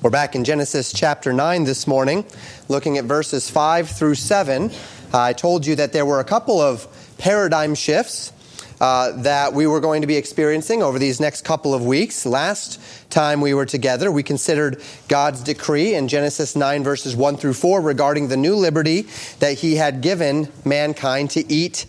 We're back in Genesis chapter 9 this morning, looking at verses 5 through 7. Uh, I told you that there were a couple of paradigm shifts uh, that we were going to be experiencing over these next couple of weeks. Last time we were together, we considered God's decree in Genesis 9, verses 1 through 4, regarding the new liberty that He had given mankind to eat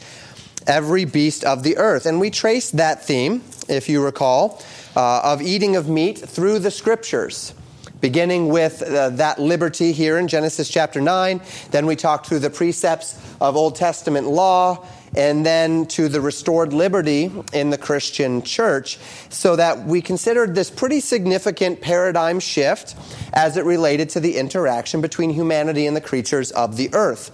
every beast of the earth. And we traced that theme, if you recall, uh, of eating of meat through the scriptures beginning with uh, that liberty here in Genesis chapter 9. Then we talked through the precepts of Old Testament law and then to the restored liberty in the Christian church, so that we considered this pretty significant paradigm shift as it related to the interaction between humanity and the creatures of the earth.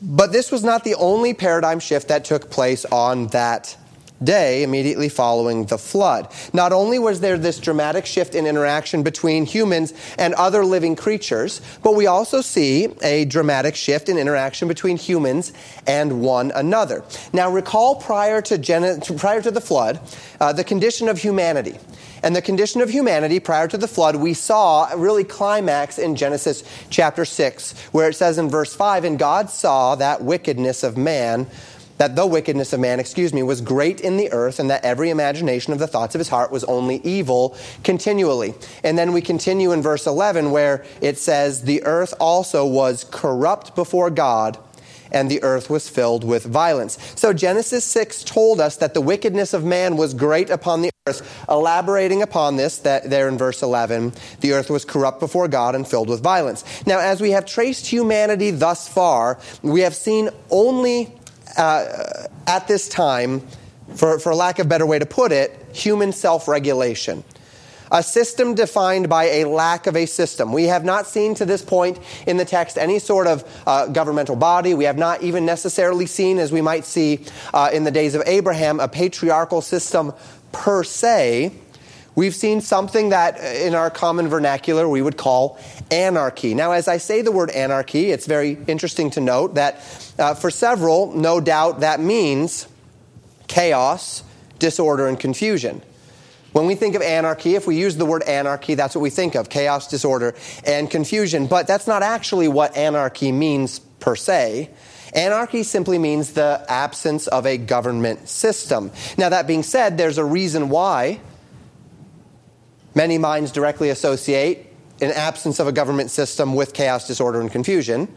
But this was not the only paradigm shift that took place on that day immediately following the flood. Not only was there this dramatic shift in interaction between humans and other living creatures, but we also see a dramatic shift in interaction between humans and one another. Now, recall prior to, Gen- prior to the flood, uh, the condition of humanity. And the condition of humanity prior to the flood, we saw really climax in Genesis chapter 6, where it says in verse 5 And God saw that wickedness of man that the wickedness of man, excuse me, was great in the earth, and that every imagination of the thoughts of his heart was only evil continually. And then we continue in verse 11 where it says, The earth also was corrupt before God, and the earth was filled with violence. So Genesis 6 told us that the wickedness of man was great upon the earth. Elaborating upon this, that there in verse 11, the earth was corrupt before God and filled with violence. Now, as we have traced humanity thus far, we have seen only uh, at this time, for, for lack of better way to put it, human self regulation. A system defined by a lack of a system. We have not seen to this point in the text any sort of uh, governmental body. We have not even necessarily seen, as we might see uh, in the days of Abraham, a patriarchal system per se. We've seen something that uh, in our common vernacular we would call anarchy. Now, as I say the word anarchy, it's very interesting to note that uh, for several, no doubt that means chaos, disorder, and confusion. When we think of anarchy, if we use the word anarchy, that's what we think of chaos, disorder, and confusion. But that's not actually what anarchy means per se. Anarchy simply means the absence of a government system. Now, that being said, there's a reason why many minds directly associate an absence of a government system with chaos, disorder, and confusion.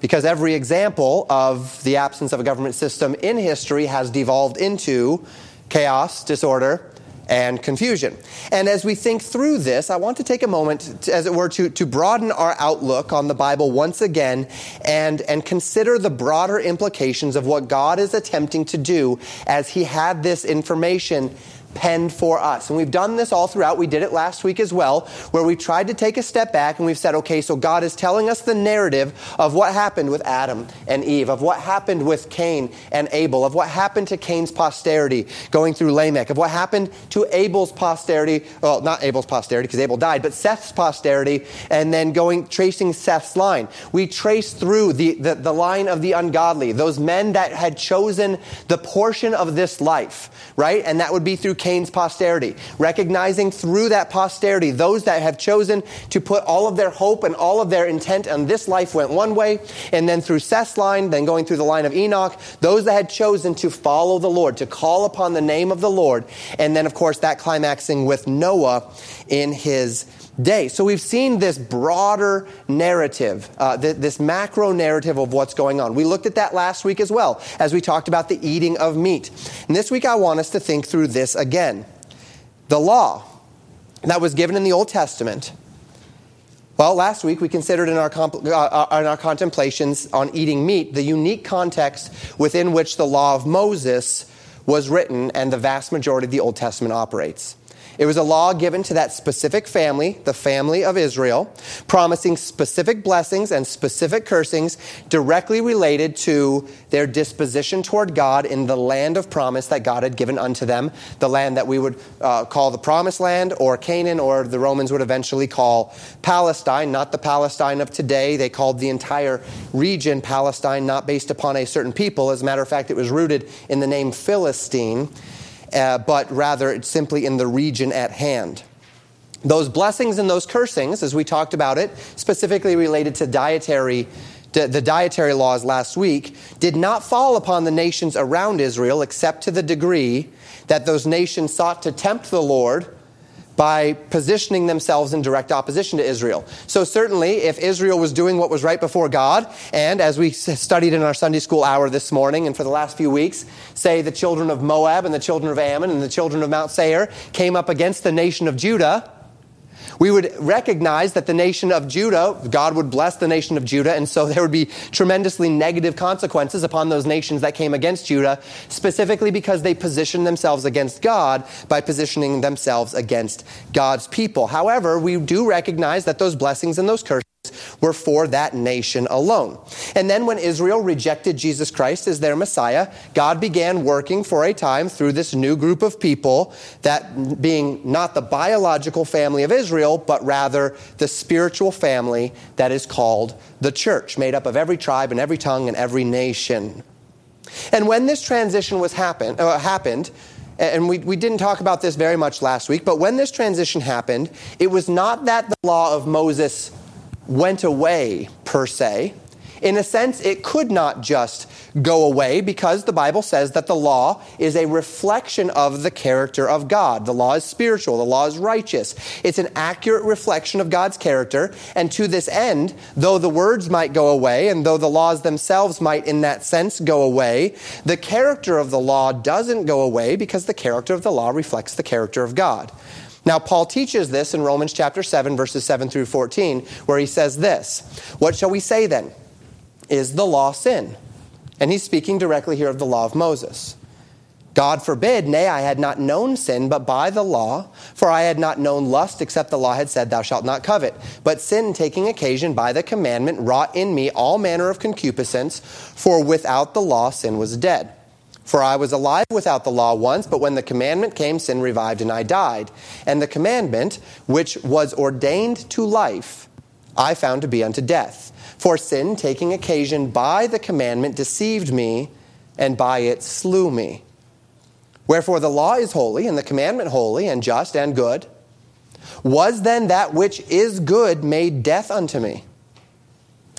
Because every example of the absence of a government system in history has devolved into chaos, disorder, and confusion. And as we think through this, I want to take a moment, to, as it were, to, to broaden our outlook on the Bible once again and, and consider the broader implications of what God is attempting to do as He had this information penned for us. And we've done this all throughout. We did it last week as well, where we tried to take a step back and we've said, okay, so God is telling us the narrative of what happened with Adam and Eve, of what happened with Cain and Abel, of what happened to Cain's posterity going through Lamech, of what happened to Abel's posterity, well, not Abel's posterity because Abel died, but Seth's posterity, and then going, tracing Seth's line. We trace through the, the, the line of the ungodly, those men that had chosen the portion of this life, right? And that would be through Cain's posterity, recognizing through that posterity those that have chosen to put all of their hope and all of their intent on this life went one way, and then through Seth's line, then going through the line of Enoch, those that had chosen to follow the Lord, to call upon the name of the Lord, and then, of course, that climaxing with Noah in his day. So we've seen this broader narrative, uh, th- this macro narrative of what's going on. We looked at that last week as well as we talked about the eating of meat. And this week I want us to think through this again. The law that was given in the Old Testament. Well, last week we considered in our, comp- uh, uh in our contemplations on eating meat the unique context within which the law of Moses was written and the vast majority of the Old Testament operates. It was a law given to that specific family, the family of Israel, promising specific blessings and specific cursings directly related to their disposition toward God in the land of promise that God had given unto them, the land that we would uh, call the promised land or Canaan, or the Romans would eventually call Palestine, not the Palestine of today. They called the entire region Palestine, not based upon a certain people. As a matter of fact, it was rooted in the name Philistine uh, but rather it's simply in the region at hand. Those blessings and those cursings, as we talked about it, specifically related to dietary the dietary laws last week, did not fall upon the nations around Israel except to the degree that those nations sought to tempt the Lord by positioning themselves in direct opposition to Israel. So, certainly, if Israel was doing what was right before God, and as we studied in our Sunday school hour this morning and for the last few weeks, say the children of Moab and the children of Ammon and the children of Mount Seir came up against the nation of Judah, we would recognize that the nation of Judah, God would bless the nation of Judah, and so there would be tremendously negative consequences upon those nations that came against Judah, specifically because they positioned themselves against God by positioning themselves against God's people. However, we do recognize that those blessings and those curses were for that nation alone. And then when Israel rejected Jesus Christ as their Messiah, God began working for a time through this new group of people, that being not the biological family of Israel, but rather the spiritual family that is called the church, made up of every tribe and every tongue and every nation. And when this transition was happen, uh, happened, and we, we didn't talk about this very much last week, but when this transition happened, it was not that the law of Moses went away, per se. In a sense, it could not just go away because the Bible says that the law is a reflection of the character of God. The law is spiritual, the law is righteous. It's an accurate reflection of God's character. And to this end, though the words might go away and though the laws themselves might, in that sense, go away, the character of the law doesn't go away because the character of the law reflects the character of God. Now, Paul teaches this in Romans chapter 7, verses 7 through 14, where he says this What shall we say then? Is the law sin? And he's speaking directly here of the law of Moses. God forbid, nay, I had not known sin, but by the law, for I had not known lust, except the law had said, Thou shalt not covet. But sin, taking occasion by the commandment, wrought in me all manner of concupiscence, for without the law sin was dead. For I was alive without the law once, but when the commandment came, sin revived and I died. And the commandment, which was ordained to life, I found to be unto death. For sin, taking occasion by the commandment, deceived me, and by it slew me. Wherefore the law is holy, and the commandment holy, and just, and good. Was then that which is good made death unto me?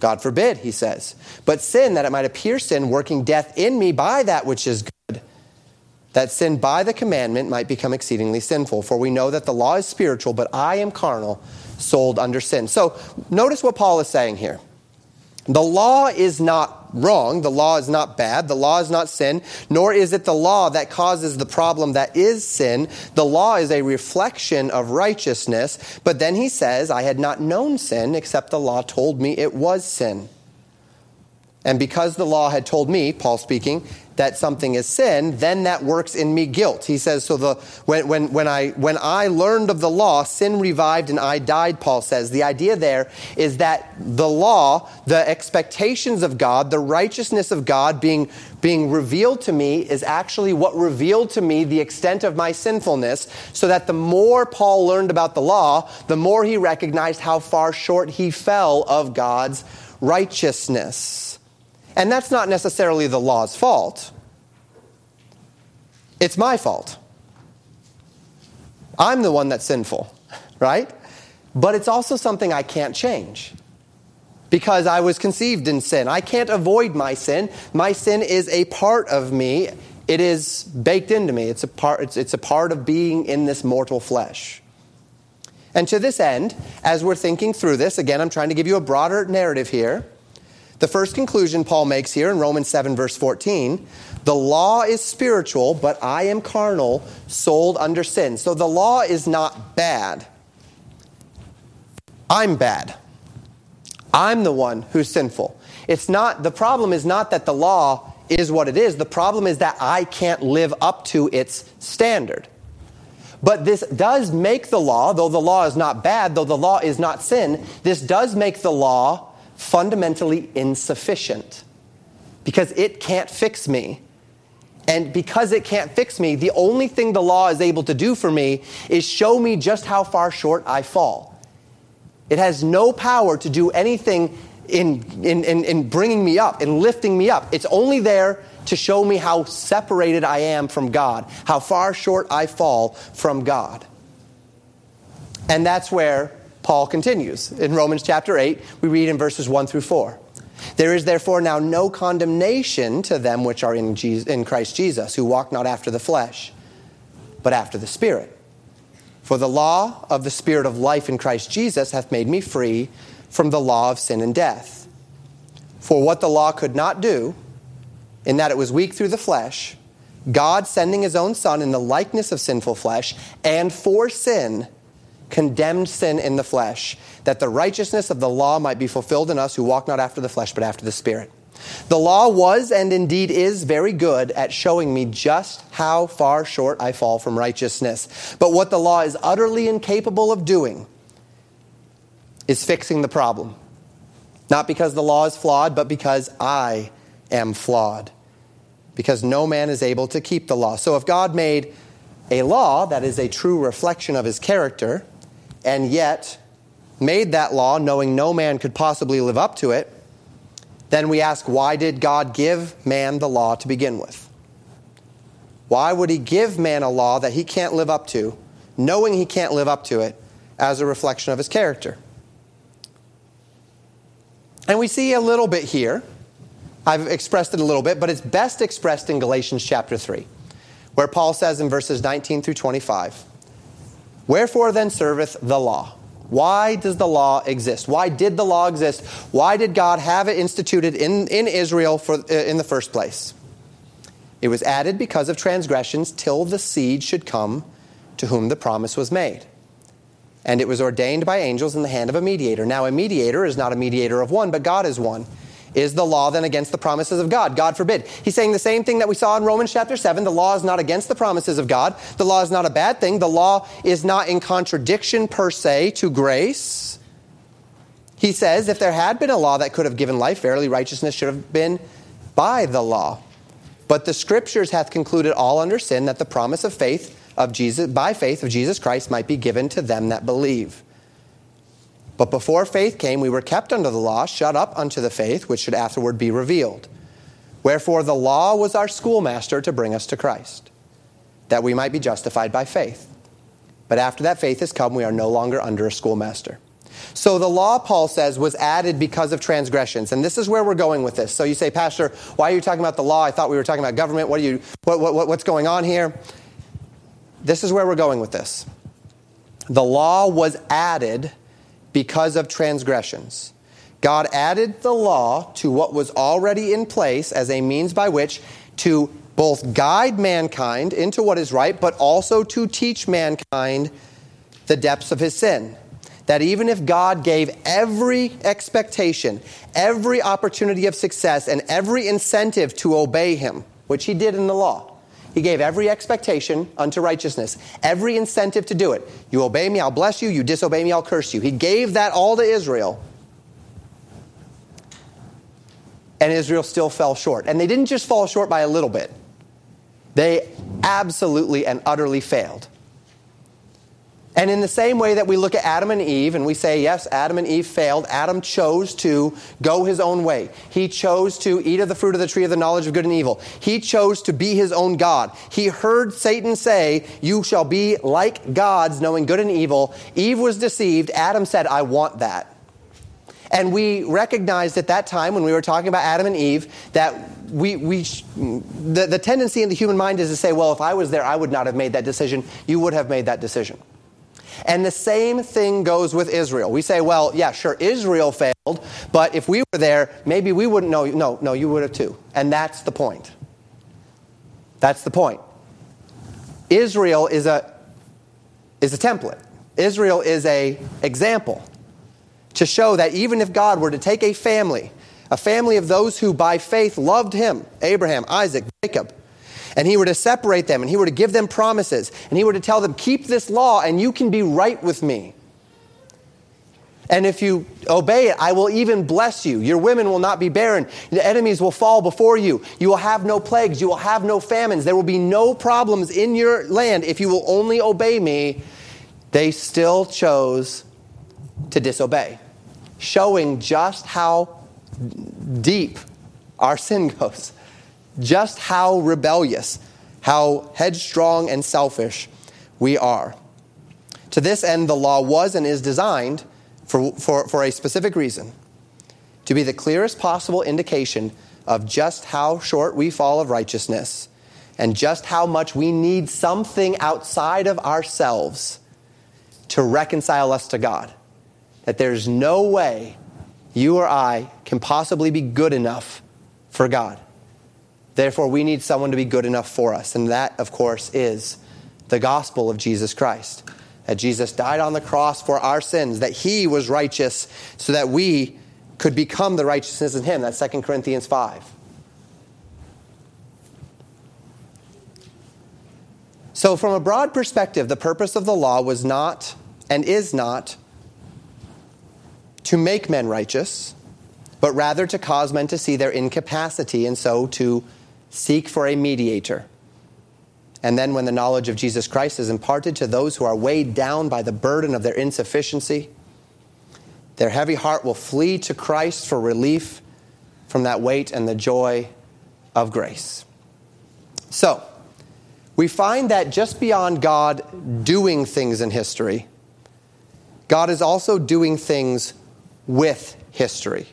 God forbid, he says. But sin, that it might appear sin, working death in me by that which is good, that sin by the commandment might become exceedingly sinful. For we know that the law is spiritual, but I am carnal, sold under sin. So notice what Paul is saying here. The law is not wrong. The law is not bad. The law is not sin, nor is it the law that causes the problem that is sin. The law is a reflection of righteousness. But then he says, I had not known sin except the law told me it was sin. And because the law had told me, Paul speaking, that something is sin, then that works in me guilt. He says, so the, when, when, when, I, when I learned of the law, sin revived and I died, Paul says. The idea there is that the law, the expectations of God, the righteousness of God being, being revealed to me is actually what revealed to me the extent of my sinfulness, so that the more Paul learned about the law, the more he recognized how far short he fell of God's righteousness. And that's not necessarily the law's fault. It's my fault. I'm the one that's sinful, right? But it's also something I can't change because I was conceived in sin. I can't avoid my sin. My sin is a part of me. It is baked into me. It's a part, it's, it's a part of being in this mortal flesh. And to this end, as we're thinking through this, again, I'm trying to give you a broader narrative here. The first conclusion Paul makes here in Romans 7, verse 14 the law is spiritual, but I am carnal, sold under sin. So the law is not bad. I'm bad. I'm the one who's sinful. It's not, the problem is not that the law is what it is. The problem is that I can't live up to its standard. But this does make the law, though the law is not bad, though the law is not sin, this does make the law fundamentally insufficient because it can't fix me. And because it can't fix me, the only thing the law is able to do for me is show me just how far short I fall. It has no power to do anything in, in, in, in, bringing me up, in lifting me up. It's only there to show me how separated I am from God, how far short I fall from God. And that's where Paul continues. In Romans chapter 8, we read in verses 1 through 4. There is therefore now no condemnation to them which are in, Jesus, in Christ Jesus, who walk not after the flesh, but after the Spirit. For the law of the Spirit of life in Christ Jesus hath made me free from the law of sin and death. For what the law could not do, in that it was weak through the flesh, God sending his own Son in the likeness of sinful flesh, and for sin, condemned sin in the flesh, that the righteousness of the law might be fulfilled in us who walk not after the flesh, but after the Spirit. The law was and indeed is very good at showing me just how far short I fall from righteousness. But what the law is utterly incapable of doing is fixing the problem. Not because the law is flawed, but because I am flawed. Because no man is able to keep the law. So if God made a law that is a true reflection of his character, and yet made that law knowing no man could possibly live up to it, then we ask, why did God give man the law to begin with? Why would he give man a law that he can't live up to, knowing he can't live up to it, as a reflection of his character? And we see a little bit here. I've expressed it a little bit, but it's best expressed in Galatians chapter 3, where Paul says in verses 19 through 25 Wherefore then serveth the law? Why does the law exist? Why did the law exist? Why did God have it instituted in, in Israel for, uh, in the first place? It was added because of transgressions till the seed should come to whom the promise was made and it was ordained by angels in the hand of a mediator. Now, a mediator is not a mediator of one, but God is one. Is the law then against the promises of God? God forbid. He's saying the same thing that we saw in Romans chapter 7. The law is not against the promises of God. The law is not a bad thing. The law is not in contradiction per se to grace. He says if there had been a law that could have given life, verily righteousness should have been by the law. But the scriptures hath concluded all under sin that the promise of faith of Jesus by faith of Jesus Christ might be given to them that believe. But before faith came, we were kept under the law, shut up unto the faith which should afterward be revealed. Wherefore the law was our schoolmaster to bring us to Christ, that we might be justified by faith. But after that faith has come, we are no longer under a schoolmaster. So the law, Paul says, was added because of transgressions. And this is where we're going with this. So you say, Pastor, why are you talking about the law? I thought we were talking about government. What are you, what, what, what's going on here? this is where we're going with this. The law was added because of transgressions. God added the law to what was already in place as a means by which to both guide mankind into what is right, but also to teach mankind the depths of his sin. That even if God gave every expectation, every opportunity of success, and every incentive to obey him, which he did in the law, he gave every expectation unto righteousness, every incentive to do it. You obey me, I'll bless you. You disobey me, I'll curse you. He gave that all to Israel. And Israel still fell short. And they didn't just fall short by a little bit, they absolutely and utterly failed. And in the same way that we look at Adam and Eve and we say, yes, Adam and Eve failed, Adam chose to go his own way. He chose to eat of the fruit of the tree of the knowledge of good and evil. He chose to be his own God. He heard Satan say, You shall be like gods, knowing good and evil. Eve was deceived. Adam said, I want that. And we recognized at that time when we were talking about Adam and Eve that we, we the, the tendency in the human mind is to say, well, if I was there, I would not have made that decision. You would have made that decision. And the same thing goes with Israel. We say, well, yeah, sure, Israel failed, but if we were there, maybe we wouldn't know. No, no, you would have too. And that's the point. That's the point. Israel is a, is a template. Israel is a example to show that even if God were to take a family, a family of those who by faith loved him, Abraham, Isaac, Jacob, and he were to separate them and he were to give them promises and he were to tell them, keep this law and you can be right with me. And if you obey it, I will even bless you. Your women will not be barren. The enemies will fall before you. You will have no plagues. You will have no famines. There will be no problems in your land if you will only obey me. They still chose to disobey, showing just how deep our sin goes just how rebellious, how headstrong and selfish we are. To this end, the law was and is designed for, for, for a specific reason to be the clearest possible indication of just how short we fall of righteousness and just how much we need something outside of ourselves to reconcile us to God. That there's no way you or I can possibly be good enough for God. Therefore, we need someone to be good enough for us. And that, of course, is the gospel of Jesus Christ. That Jesus died on the cross for our sins, that he was righteous so that we could become the righteousness in him. That's 2 Corinthians 5. So, from a broad perspective, the purpose of the law was not and is not to make men righteous, but rather to cause men to see their incapacity and so to seek for a mediator. And then, when the knowledge of Jesus Christ is imparted to those who are weighed down by the burden of their insufficiency, their heavy heart will flee to Christ for relief from that weight and the joy of grace. So, we find that just beyond God doing things in history, God is also doing things with history.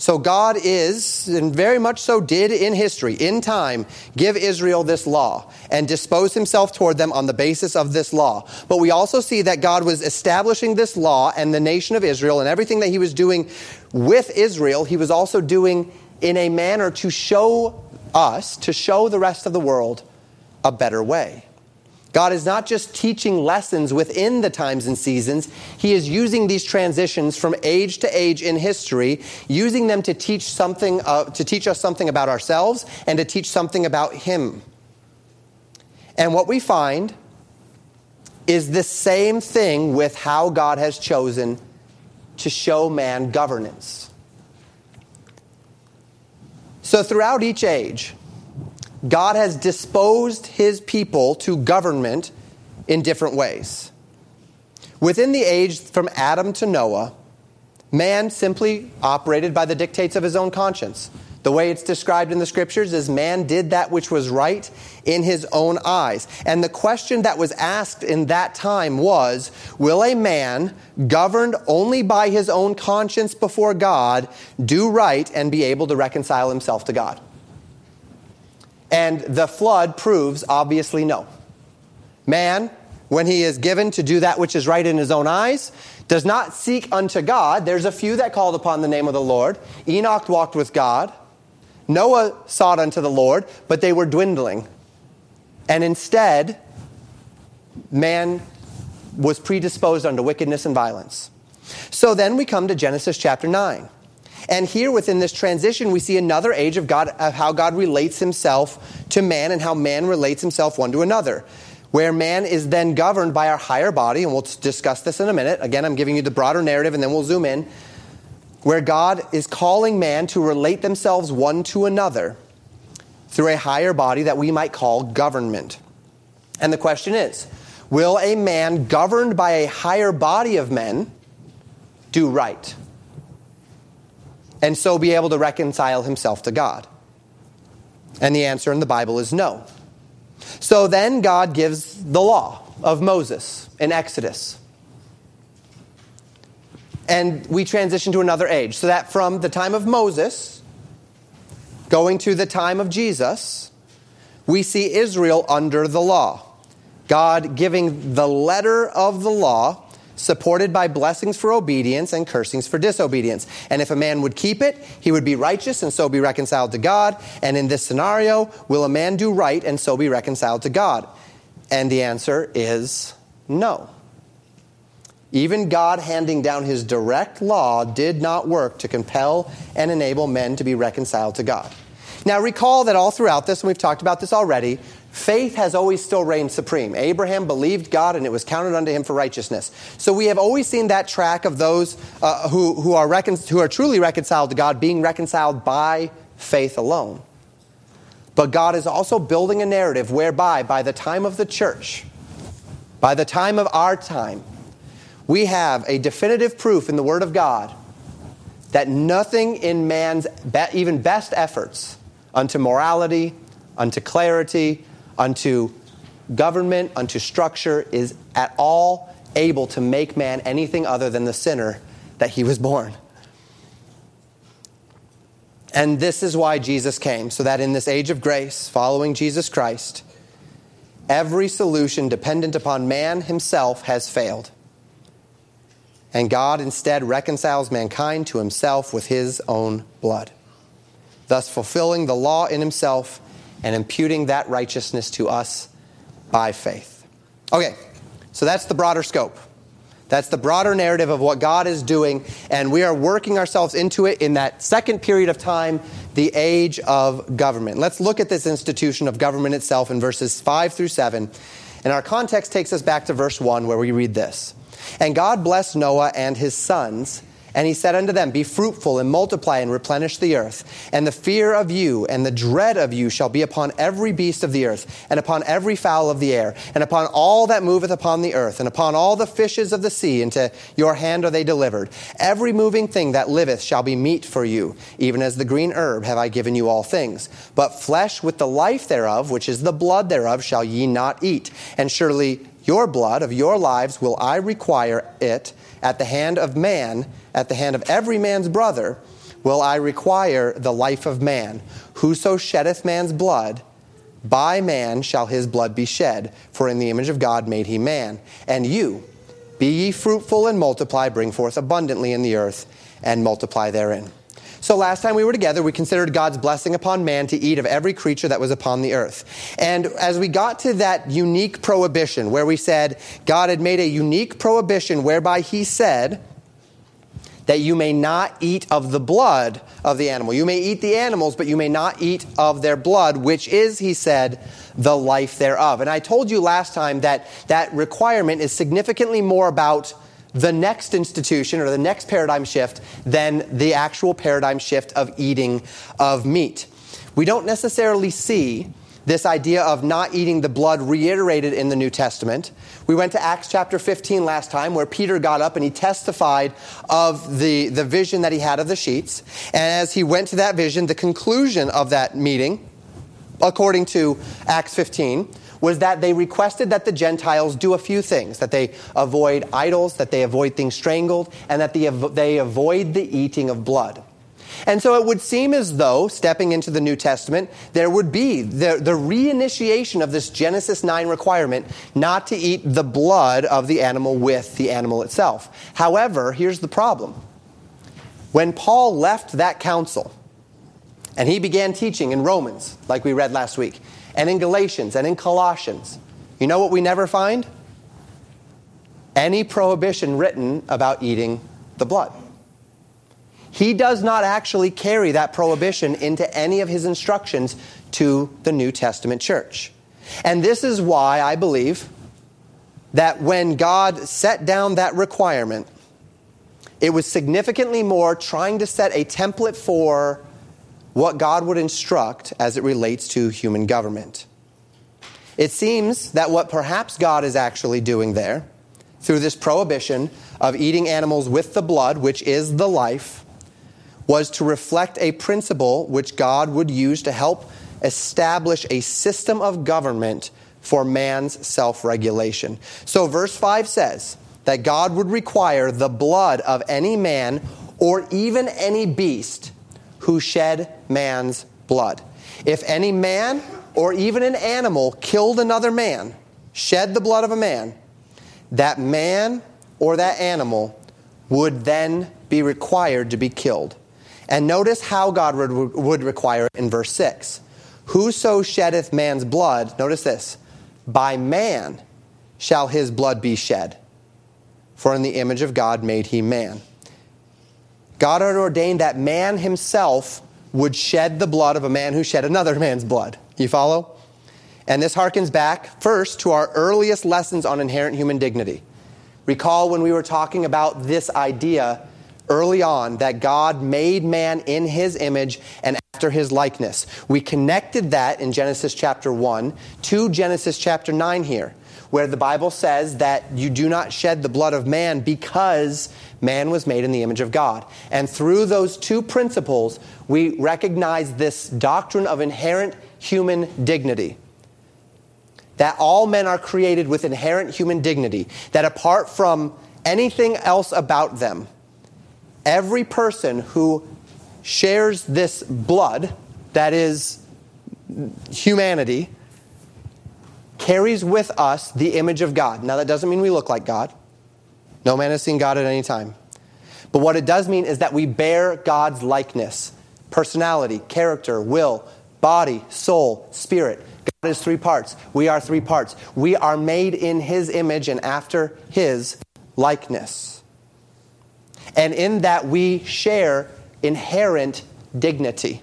So God is, and very much so did in history, in time, give Israel this law and dispose himself toward them on the basis of this law. But we also see that God was establishing this law and the nation of Israel and everything that he was doing with Israel, he was also doing in a manner to show us, to show the rest of the world a better way. God is not just teaching lessons within the times and seasons, He is using these transitions from age to age in history, using them to teach something, uh, to teach us something about ourselves and to teach something about Him. And what we find is the same thing with how God has chosen to show man governance. So, throughout each age, God has disposed his people to government in different ways. Within the age from Adam to Noah, man simply operated by the dictates of his own conscience. The way it's described in the scriptures is man did that which was right in his own eyes. And the question that was asked in that time was Will a man, governed only by his own conscience before God, do right and be able to reconcile himself to God? And the flood proves obviously no. Man, when he is given to do that which is right in his own eyes, does not seek unto God. There's a few that called upon the name of the Lord. Enoch walked with God. Noah sought unto the Lord, but they were dwindling. And instead, man was predisposed unto wickedness and violence. So then we come to Genesis chapter 9. And here within this transition, we see another age of God, of how God relates himself to man and how man relates himself one to another. Where man is then governed by our higher body, and we'll discuss this in a minute. Again, I'm giving you the broader narrative and then we'll zoom in. Where God is calling man to relate themselves one to another through a higher body that we might call government. And the question is Will a man governed by a higher body of men do right? And so be able to reconcile himself to God? And the answer in the Bible is no. So then God gives the law of Moses in Exodus. And we transition to another age. So that from the time of Moses going to the time of Jesus, we see Israel under the law. God giving the letter of the law supported by blessings for obedience and cursings for disobedience. And if a man would keep it, he would be righteous and so be reconciled to God. And in this scenario, will a man do right and so be reconciled to God? And the answer is no. Even God handing down his direct law did not work to compel and enable men to be reconciled to God. Now, recall that all throughout this, and we've talked about this already, Faith has always still reigned supreme. Abraham believed God and it was counted unto him for righteousness. So we have always seen that track of those uh, who, who, are recon- who are truly reconciled to God being reconciled by faith alone. But God is also building a narrative whereby, by the time of the church, by the time of our time, we have a definitive proof in the Word of God that nothing in man's be- even best efforts unto morality, unto clarity, unto government, unto structure is at all able to make man anything other than the sinner that he was born. And this is why Jesus came, so that in this age of grace, following Jesus Christ, every solution dependent upon man himself has failed. And God instead reconciles mankind to himself with his own blood, thus fulfilling the law in himself and imputing that righteousness to us by faith. Okay, so that's the broader scope. That's the broader narrative of what God is doing, and we are working ourselves into it in that second period of time, the age of government. Let's look at this institution of government itself in verses 5 through 7. And our context takes us back to verse 1, where we read this And God blessed Noah and his sons and he said unto them, Be fruitful and multiply and replenish the earth. And the fear of you and the dread of you shall be upon every beast of the earth, and upon every fowl of the air, and upon all that moveth upon the earth, and upon all the fishes of the sea. Into your hand are they delivered. Every moving thing that liveth shall be meat for you. Even as the green herb have I given you all things. But flesh with the life thereof, which is the blood thereof, shall ye not eat. And surely your blood of your lives will I require it at the hand of man, at the hand of every man's brother, will I require the life of man. Whoso sheddeth man's blood, by man shall his blood be shed, for in the image of God made he man. And you, be ye fruitful and multiply, bring forth abundantly in the earth, and multiply therein. So last time we were together, we considered God's blessing upon man to eat of every creature that was upon the earth. And as we got to that unique prohibition, where we said God had made a unique prohibition whereby he said, that you may not eat of the blood of the animal. You may eat the animals, but you may not eat of their blood, which is, he said, the life thereof. And I told you last time that that requirement is significantly more about the next institution or the next paradigm shift than the actual paradigm shift of eating of meat. We don't necessarily see this idea of not eating the blood reiterated in the New Testament. We went to Acts chapter 15 last time where Peter got up and he testified of the, the vision that he had of the sheets. And as he went to that vision, the conclusion of that meeting, according to Acts 15, was that they requested that the Gentiles do a few things that they avoid idols, that they avoid things strangled, and that they, they avoid the eating of blood. And so it would seem as though, stepping into the New Testament, there would be the, the reinitiation of this Genesis 9 requirement not to eat the blood of the animal with the animal itself. However, here's the problem. When Paul left that council, and he began teaching in Romans, like we read last week, and in Galatians and in Colossians. You know what we never find? Any prohibition written about eating the blood. He does not actually carry that prohibition into any of his instructions to the New Testament church. And this is why I believe that when God set down that requirement, it was significantly more trying to set a template for what God would instruct as it relates to human government. It seems that what perhaps God is actually doing there, through this prohibition of eating animals with the blood, which is the life, was to reflect a principle which God would use to help establish a system of government for man's self regulation. So, verse 5 says that God would require the blood of any man or even any beast who shed man's blood. If any man or even an animal killed another man, shed the blood of a man, that man or that animal would then be required to be killed. And notice how God would, would require it in verse 6. Whoso sheddeth man's blood, notice this, by man shall his blood be shed. For in the image of God made he man. God had ordained that man himself would shed the blood of a man who shed another man's blood. You follow? And this harkens back first to our earliest lessons on inherent human dignity. Recall when we were talking about this idea early on that God made man in his image and after his likeness. We connected that in Genesis chapter 1 to Genesis chapter 9 here, where the Bible says that you do not shed the blood of man because Man was made in the image of God. And through those two principles, we recognize this doctrine of inherent human dignity. that all men are created with inherent human dignity, that apart from anything else about them, every person who shares this blood, that is humanity, carries with us the image of God. Now, that doesn't mean we look like God. No man has seen God at any time. But what it does mean is that we bear God's likeness personality, character, will, body, soul, spirit. God is three parts. We are three parts. We are made in His image and after His likeness. And in that we share inherent dignity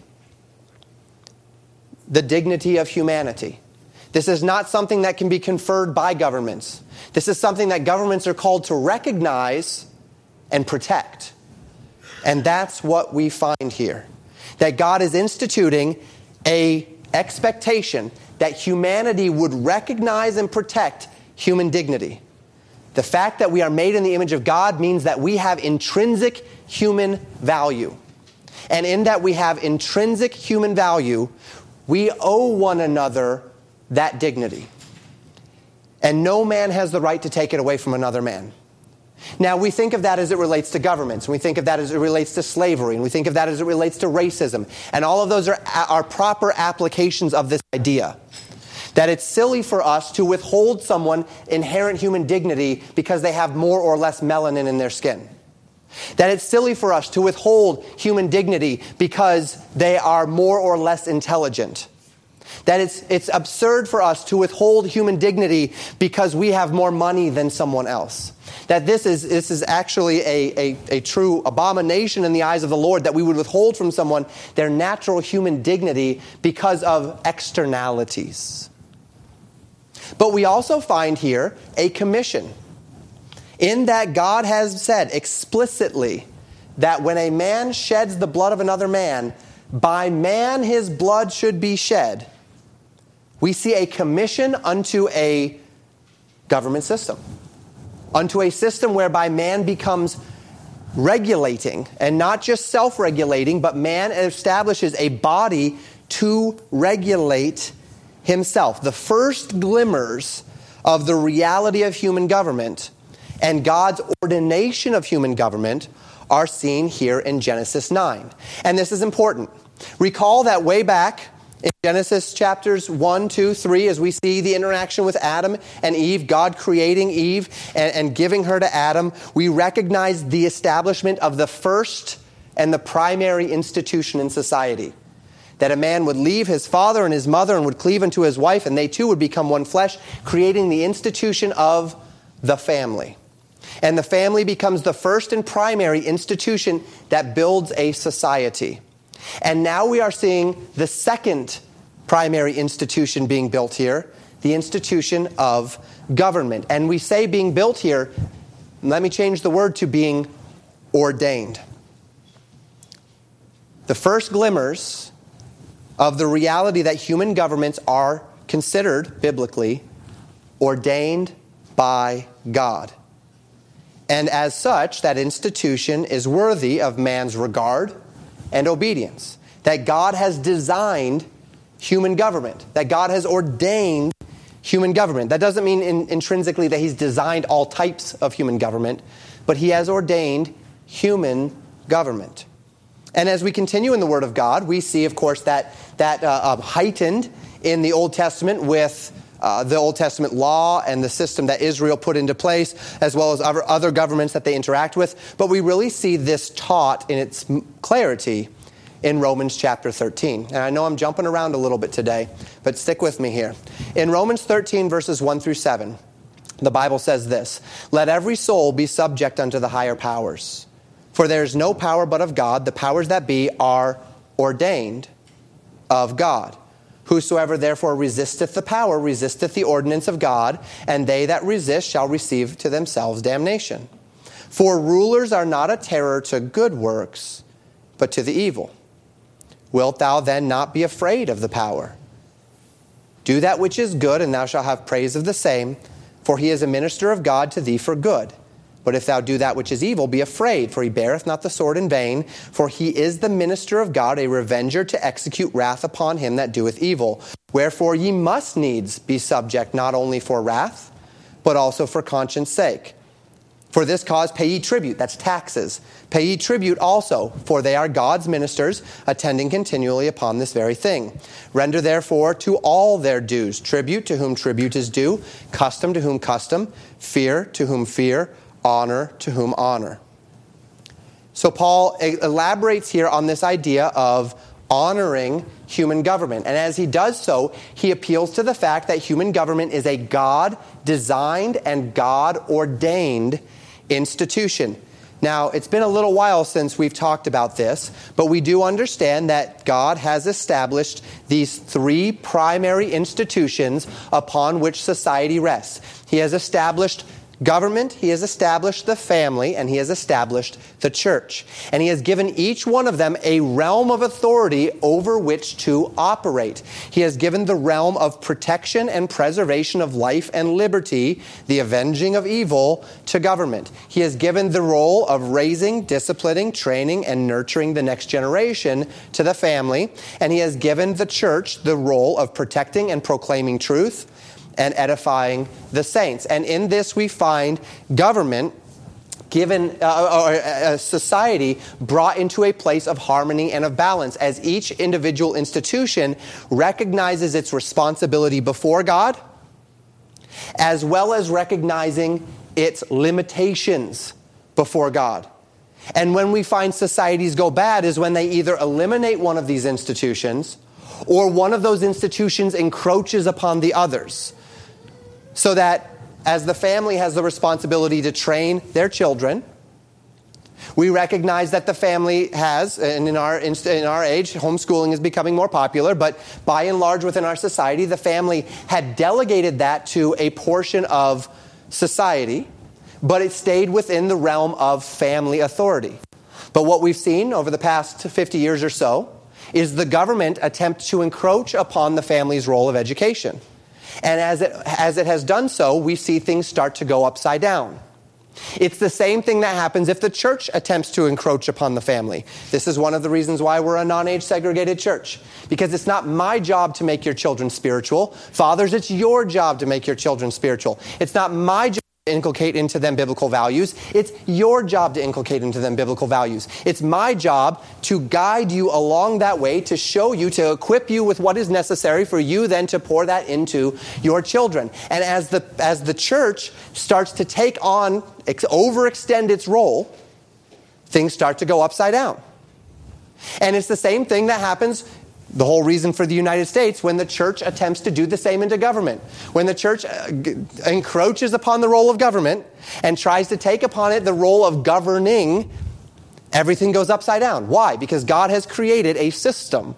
the dignity of humanity. This is not something that can be conferred by governments. This is something that governments are called to recognize and protect. And that's what we find here. That God is instituting a expectation that humanity would recognize and protect human dignity. The fact that we are made in the image of God means that we have intrinsic human value. And in that we have intrinsic human value, we owe one another that dignity. And no man has the right to take it away from another man. Now, we think of that as it relates to governments, and we think of that as it relates to slavery, and we think of that as it relates to racism. And all of those are, are proper applications of this idea. That it's silly for us to withhold someone inherent human dignity because they have more or less melanin in their skin. That it's silly for us to withhold human dignity because they are more or less intelligent. That it's, it's absurd for us to withhold human dignity because we have more money than someone else. That this is, this is actually a, a, a true abomination in the eyes of the Lord, that we would withhold from someone their natural human dignity because of externalities. But we also find here a commission in that God has said explicitly that when a man sheds the blood of another man, by man his blood should be shed. We see a commission unto a government system, unto a system whereby man becomes regulating, and not just self regulating, but man establishes a body to regulate himself. The first glimmers of the reality of human government and God's ordination of human government are seen here in Genesis 9. And this is important. Recall that way back in Genesis chapters 1, 2, 3, as we see the interaction with Adam and Eve, God creating Eve and, and giving her to Adam, we recognize the establishment of the first and the primary institution in society. That a man would leave his father and his mother and would cleave unto his wife, and they two would become one flesh, creating the institution of the family. And the family becomes the first and primary institution that builds a society. And now we are seeing the second primary institution being built here the institution of government. And we say being built here, let me change the word to being ordained. The first glimmers of the reality that human governments are considered biblically ordained by God. And as such, that institution is worthy of man's regard and obedience. That God has designed human government, that God has ordained human government. That doesn't mean in, intrinsically that He's designed all types of human government, but He has ordained human government. And as we continue in the Word of God, we see, of course, that, that uh, uh, heightened in the Old Testament with uh, the Old Testament law and the system that Israel put into place, as well as other, other governments that they interact with. But we really see this taught in its clarity in Romans chapter 13. And I know I'm jumping around a little bit today, but stick with me here. In Romans 13, verses 1 through 7, the Bible says this Let every soul be subject unto the higher powers. For there is no power but of God. The powers that be are ordained of God. Whosoever therefore resisteth the power resisteth the ordinance of God, and they that resist shall receive to themselves damnation. For rulers are not a terror to good works, but to the evil. Wilt thou then not be afraid of the power? Do that which is good, and thou shalt have praise of the same, for he is a minister of God to thee for good. But if thou do that which is evil, be afraid, for he beareth not the sword in vain, for he is the minister of God, a revenger to execute wrath upon him that doeth evil. Wherefore ye must needs be subject not only for wrath, but also for conscience sake. For this cause pay ye tribute, that's taxes. Pay ye tribute also, for they are God's ministers, attending continually upon this very thing. Render therefore to all their dues tribute to whom tribute is due, custom to whom custom, fear to whom fear, honor to whom honor. So Paul elaborates here on this idea of honoring human government. And as he does so, he appeals to the fact that human government is a God designed and God ordained institution. Now, it's been a little while since we've talked about this, but we do understand that God has established these three primary institutions upon which society rests. He has established government, he has established the family, and he has established the church. And he has given each one of them a realm of authority over which to operate. He has given the realm of protection and preservation of life and liberty, the avenging of evil, to government. He has given the role of raising, disciplining, training, and nurturing the next generation to the family. And he has given the church the role of protecting and proclaiming truth and edifying the saints. And in this, we find government given uh, or uh, society brought into a place of harmony and of balance as each individual institution recognizes its responsibility before God as well as recognizing its limitations before God. And when we find societies go bad is when they either eliminate one of these institutions or one of those institutions encroaches upon the others so that as the family has the responsibility to train their children, we recognize that the family has, and in our, in our age, homeschooling is becoming more popular, but by and large within our society, the family had delegated that to a portion of society, but it stayed within the realm of family authority. But what we've seen over the past 50 years or so is the government attempt to encroach upon the family's role of education. And as it, as it has done so, we see things start to go upside down. It's the same thing that happens if the church attempts to encroach upon the family. This is one of the reasons why we're a non age segregated church. Because it's not my job to make your children spiritual. Fathers, it's your job to make your children spiritual. It's not my job inculcate into them biblical values. It's your job to inculcate into them biblical values. It's my job to guide you along that way, to show you, to equip you with what is necessary for you then to pour that into your children. And as the, as the church starts to take on, overextend its role, things start to go upside down. And it's the same thing that happens the whole reason for the United States when the church attempts to do the same into government. When the church uh, encroaches upon the role of government and tries to take upon it the role of governing, everything goes upside down. Why? Because God has created a system.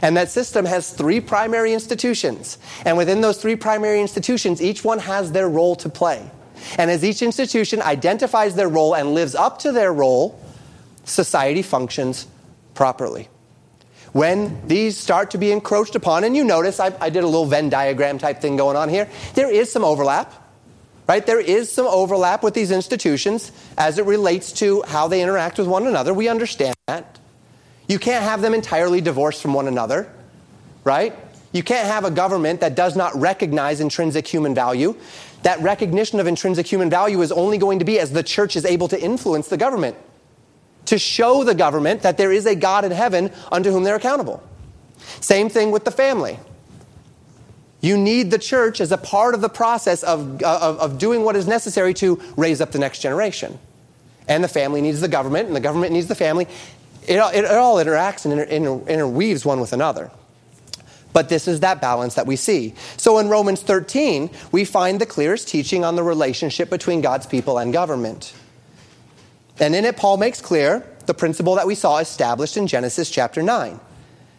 And that system has three primary institutions. And within those three primary institutions, each one has their role to play. And as each institution identifies their role and lives up to their role, society functions properly when these start to be encroached upon, and you notice I, I, did a little Venn diagram type thing going on here, there is some overlap, right? There is some overlap with these institutions as it relates to how they interact with one another. We understand that. You can't have them entirely divorced from one another, right? You can't have a government that does not recognize intrinsic human value. That recognition of intrinsic human value is only going to be as the church is able to influence the government to show the government that there is a God in heaven unto whom they're accountable. Same thing with the family. You need the church as a part of the process of, uh, of, of, doing what is necessary to raise up the next generation. And the family needs the government, and the government needs the family. It, it, it all interacts and inter, inter, interweaves one with another. But this is that balance that we see. So in Romans 13, we find the clearest teaching on the relationship between God's people and government. And in it, Paul makes clear the principle that we saw established in Genesis chapter 9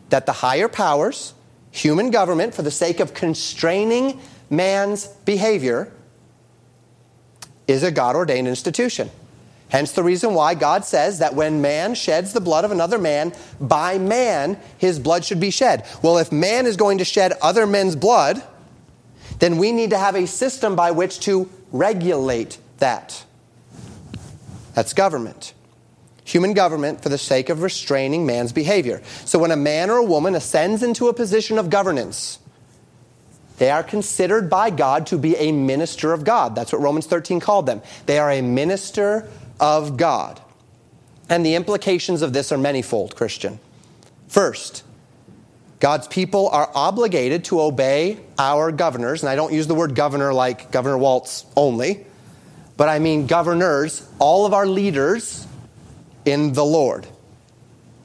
that the higher powers, human government, for the sake of constraining man's behavior, is a God ordained institution. Hence the reason why God says that when man sheds the blood of another man, by man his blood should be shed. Well, if man is going to shed other men's blood, then we need to have a system by which to regulate that. That's government. Human government for the sake of restraining man's behavior. So when a man or a woman ascends into a position of governance, They are considered by God to be a minister of God. That's what Romans 13 called them. They are a minister of God. And the implications of this are manifold, Christian. First, God's people are obligated to obey our governors, and I don't use the word governor like Governor Walz only, but I mean governors, all of our leaders in the Lord.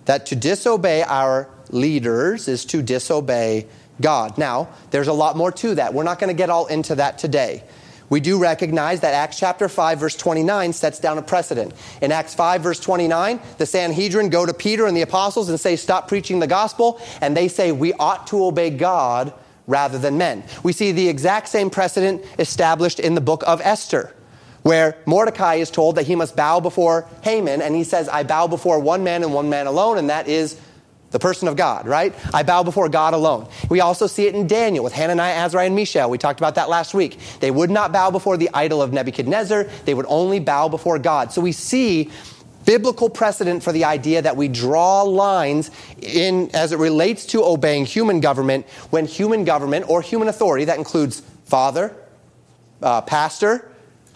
That to disobey our leaders is to disobey God. Now, there's a lot more to that. We're not going to get all into that today. We do recognize that Acts chapter 5 verse 29 sets down a precedent. In Acts 5 verse 29, the Sanhedrin go to Peter and the apostles and say, Stop preaching the gospel. And they say, We ought to obey God rather than men. We see the exact same precedent established in the book of Esther, where Mordecai is told that he must bow before Haman, and he says, I bow before one man and one man alone, and that is the person of God, right? I bow before God alone. We also see it in Daniel with Hananiah, Azariah, and Mishael. We talked about that last week. They would not bow before the idol of Nebuchadnezzar, they would only bow before God. So we see biblical precedent for the idea that we draw lines in as it relates to obeying human government when human government or human authority that includes father, uh, pastor,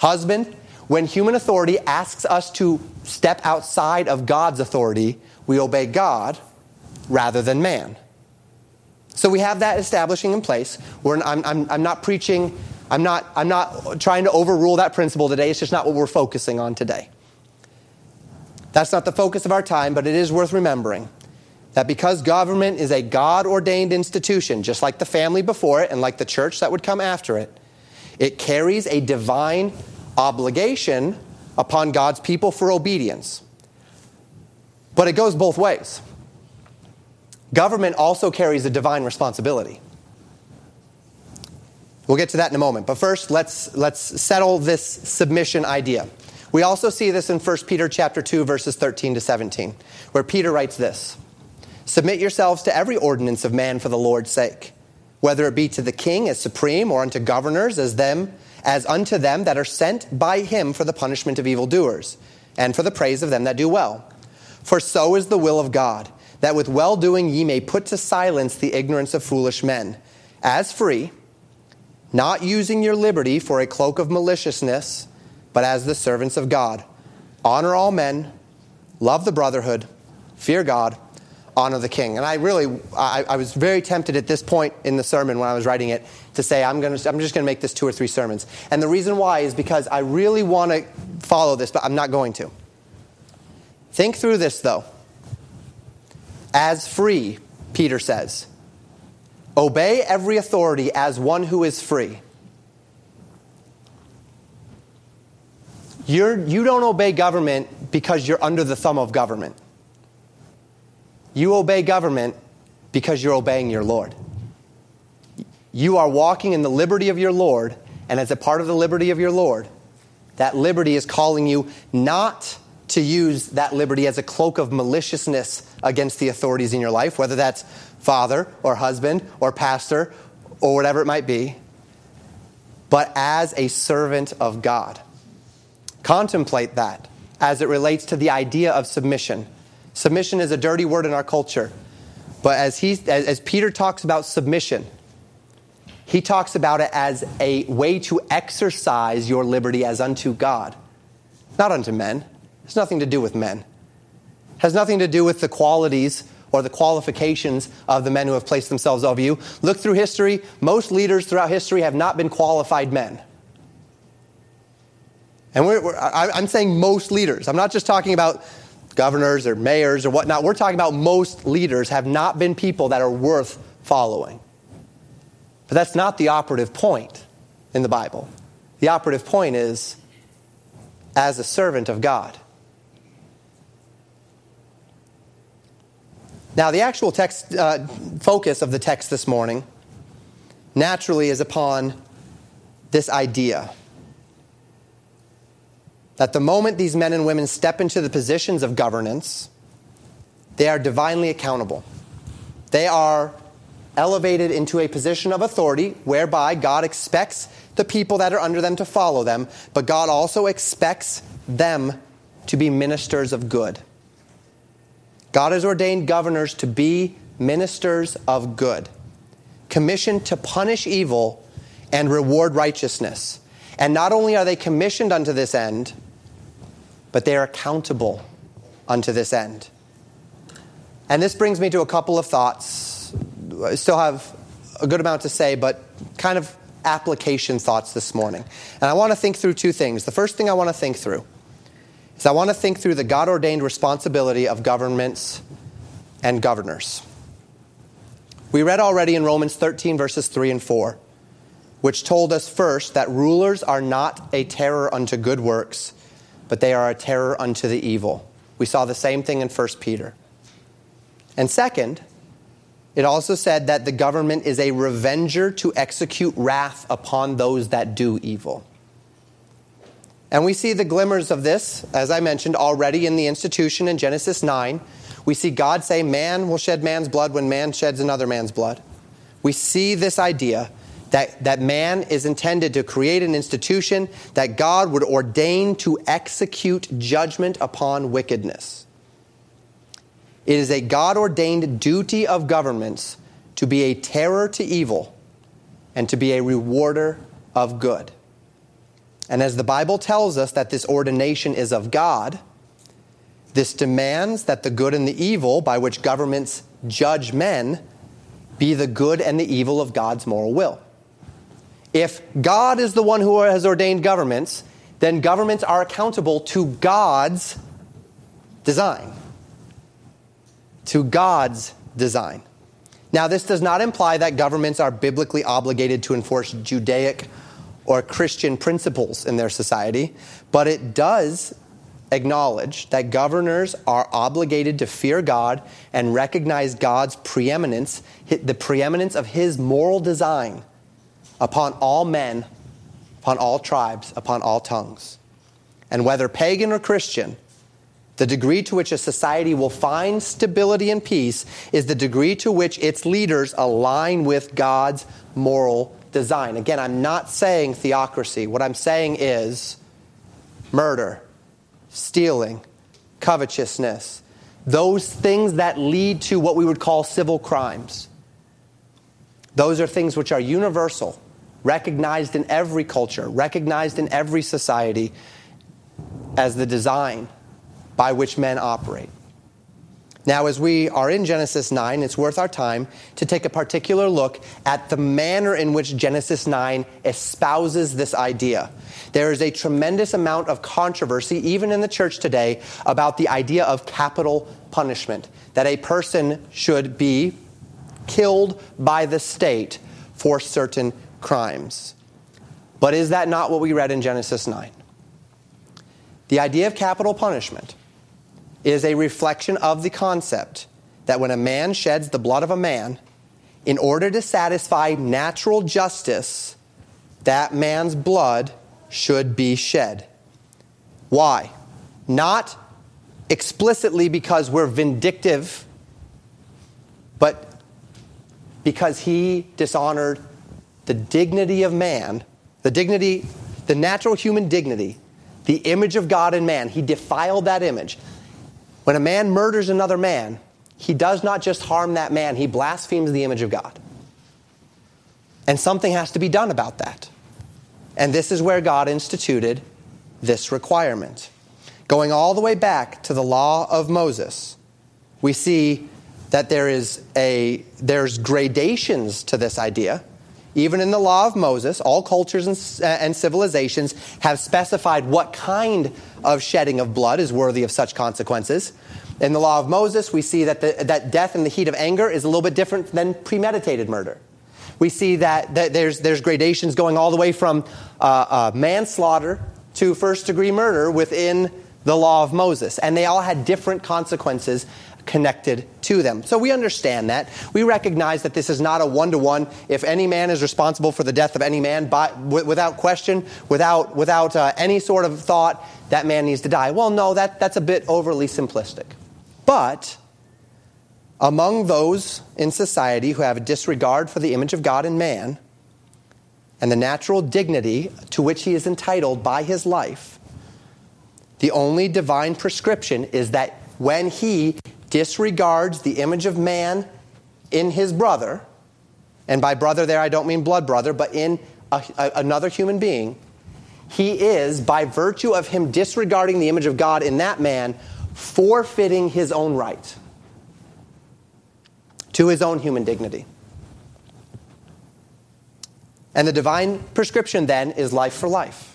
husband, when human authority asks us to step outside of God's authority, we obey God rather than man. So we have that establishing in place. I'm, I'm, I'm not preaching, I'm not, I'm not trying to overrule that principle today. It's just not what we're focusing on today. That's not the focus of our time, but it is worth remembering that because government is a God ordained institution, just like the family before it and like the church that would come after it, it carries a divine obligation upon God's people for obedience. But it goes both ways. Government also carries a divine responsibility. We'll get to that in a moment. But first, let's, let's settle this submission idea. We also see this in 1 Peter chapter 2 verses 13 to 17, where Peter writes this: Submit yourselves to every ordinance of man for the Lord's sake, whether it be to the king as supreme or unto governors as them as unto them that are sent by him for the punishment of evildoers, and for the praise of them that do well. For so is the will of God that with well doing ye may put to silence the ignorance of foolish men, as free, not using your liberty for a cloak of maliciousness, but as the servants of God. Honor all men, love the brotherhood, fear God, honor the king. And I really, I, I, was very tempted at this point in the sermon when I was writing it to say, I'm, gonna, I'm just going to make this two or three sermons. And the reason why is because I really want to follow this, but I'm not going to. Think through this, though as free, Peter says. Obey every authority as one who is free. You're, you don't obey government because you're under the thumb of government. You obey government because you're obeying your Lord. You are walking in the liberty of your Lord, and as a part of the liberty of your Lord, that liberty is calling you not to use that liberty as a cloak of maliciousness against the authorities in your life, whether that's father or husband or pastor or whatever it might be, but as a servant of God. Contemplate that as it relates to the idea of submission. Submission is a dirty word in our culture, but as, he, as, as Peter talks about submission, he talks about it as a way to exercise your liberty as unto God, not unto men It has nothing to do with men. It has nothing to do with the qualities or the qualifications of the men who have placed themselves over you. Look through history. Most leaders throughout history have not been qualified men. And we're, we're, I'm saying most leaders. I'm not just talking about governors or mayors or whatnot. We're talking about most leaders have not been people that are worth following. But that's not the operative point in the Bible. The operative point is as a servant of God. Now, the actual text uh, focus of the text this morning naturally is upon this idea that the moment these men and women step into the positions of governance, they are divinely accountable. They are elevated into a position of authority whereby God expects the people that are under them to follow them, but God also expects them to be ministers of good. God has ordained governors to be ministers of good. commissioned to punish evil and reward righteousness. And not only are they commissioned unto this end, but they are accountable unto this end. And this brings me to a couple of thoughts. I still have a good amount to say, but kind of application thoughts this morning. And I want to think through two things. The first thing I want to think through is I want to think through the God ordained responsibility of governments and governors. We read already in Romans 13, verses 3 and 4, which told us first that rulers are not a terror unto good works, but they are a terror unto the evil. We saw the same thing in 1 Peter. And second, it also said that the government is a revenger to execute wrath upon those that do evil. And we see the glimmers of this, as I mentioned, already in the institution in Genesis 9. We see God say, Man will shed man's blood when man sheds another man's blood. We see this idea that, that man is intended to create an institution that God would ordain to execute judgment upon wickedness. It is a God ordained duty of governments to be a terror to evil and to be a rewarder of good. And as the Bible tells us that this ordination is of God, this demands that the good and the evil by which governments judge men be the good and the evil of God's moral will. If God is the one who has ordained governments, then governments are accountable to God's design. To God's design. Now, this does not imply that governments are biblically obligated to enforce Judaic or Christian principles in their society, but it does acknowledge that governors are obligated to fear God and recognize God's preeminence, the preeminence of his moral design upon all men, upon all tribes, upon all tongues. And whether pagan or Christian, the degree to which a society will find stability and peace is the degree to which its leaders align with God's moral design. Again, I'm not saying theocracy. What I'm saying is murder, stealing, covetousness, those things that lead to what we would call civil crimes. Those are things which are universal, recognized in every culture, recognized in every society as the design by which men operate. Now, as we are in Genesis 9, it's worth our time to take a particular look at the manner in which Genesis 9 espouses this idea. There is a tremendous amount of controversy, even in the church today, about the idea of capital punishment, that a person should be killed by the state for certain crimes. But is that not what we read in Genesis 9? The idea of capital punishment is a reflection of the concept that when a man sheds the blood of a man, in order to satisfy natural justice, that man's blood should be shed. Why? Not explicitly because we're vindictive, but because he dishonored the dignity of man, the dignity, the natural human dignity, the image of God in man. He defiled that image. When a man murders another man, he does not just harm that man, he blasphemes the image of God. And something has to be done about that. And this is where God instituted this requirement. Going all the way back to the law of Moses, we see that there is a there's gradations to this idea. Even in the law of Moses, all cultures and, and civilizations have specified what kind of shedding of blood is worthy of such consequences. In the law of Moses, we see that, the, that death in the heat of anger is a little bit different than premeditated murder. We see that, that there's, there's gradations going all the way from uh, uh, manslaughter to first degree murder within the law of Moses. And they all had different consequences connected to them. So we understand that. We recognize that this is not a one to one. If any man is responsible for the death of any man, by, w- without question, without, without uh, any sort of thought, that man needs to die. Well, no, that, that's a bit overly simplistic. But among those in society who have a disregard for the image of God in man and the natural dignity to which he is entitled by his life, the only divine prescription is that when he disregards the image of man in his brother and by brother there I don't mean blood brother, but in a, a, another human being, he is, by virtue of him disregarding the image of God in that man, forfeiting his own right to his own human dignity. And the divine prescription then is life for life.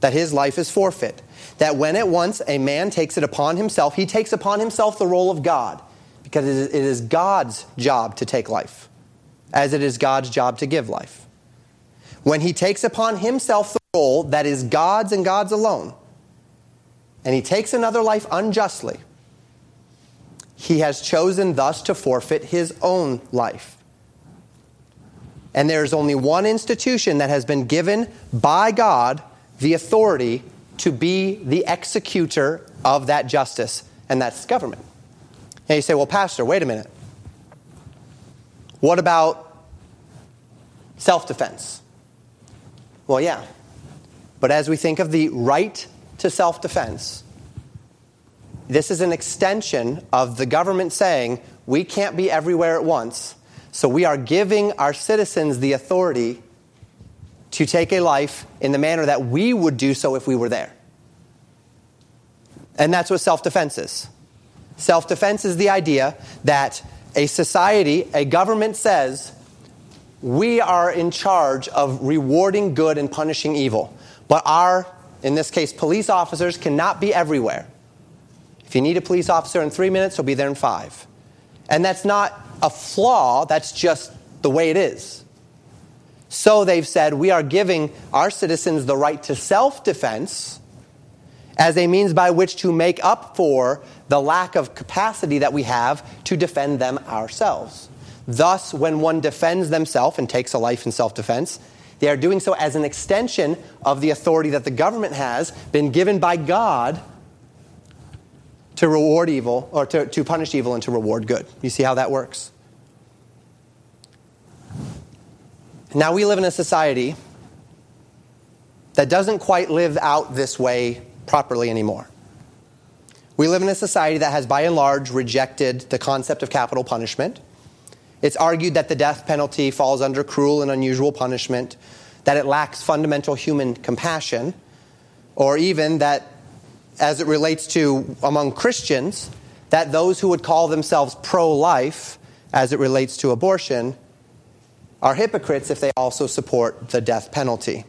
That his life is forfeit. That when at once a man takes it upon himself, he takes upon himself the role of God, because it is God's job to take life, as it is God's job to give life. When he takes upon himself the role that is God's and God's alone, and he takes another life unjustly, he has chosen thus to forfeit his own life. And there is only one institution that has been given by God the authority to be the executor of that justice, and that's government. And you say, well, Pastor, wait a minute. What about self defense? Well, yeah. But as we think of the right to self defense, this is an extension of the government saying we can't be everywhere at once. So we are giving our citizens the authority to take a life in the manner that we would do so if we were there. And that's what self defense is. Self defense is the idea that a society, a government says, we are in charge of rewarding good and punishing evil. But our, in this case, police officers cannot be everywhere. If you need a police officer in three minutes, he'll be there in five. And that's not a flaw, that's just the way it is. So they've said we are giving our citizens the right to self defense as a means by which to make up for the lack of capacity that we have to defend them ourselves. Thus, when one defends themselves and takes a life in self defense, they are doing so as an extension of the authority that the government has been given by God to reward evil, or to, to punish evil and to reward good. You see how that works? Now, we live in a society that doesn't quite live out this way properly anymore. We live in a society that has, by and large, rejected the concept of capital punishment. It's argued that the death penalty falls under cruel and unusual punishment, that it lacks fundamental human compassion, or even that as it relates to among Christians, that those who would call themselves pro life, as it relates to abortion, are hypocrites if they also support the death penalty.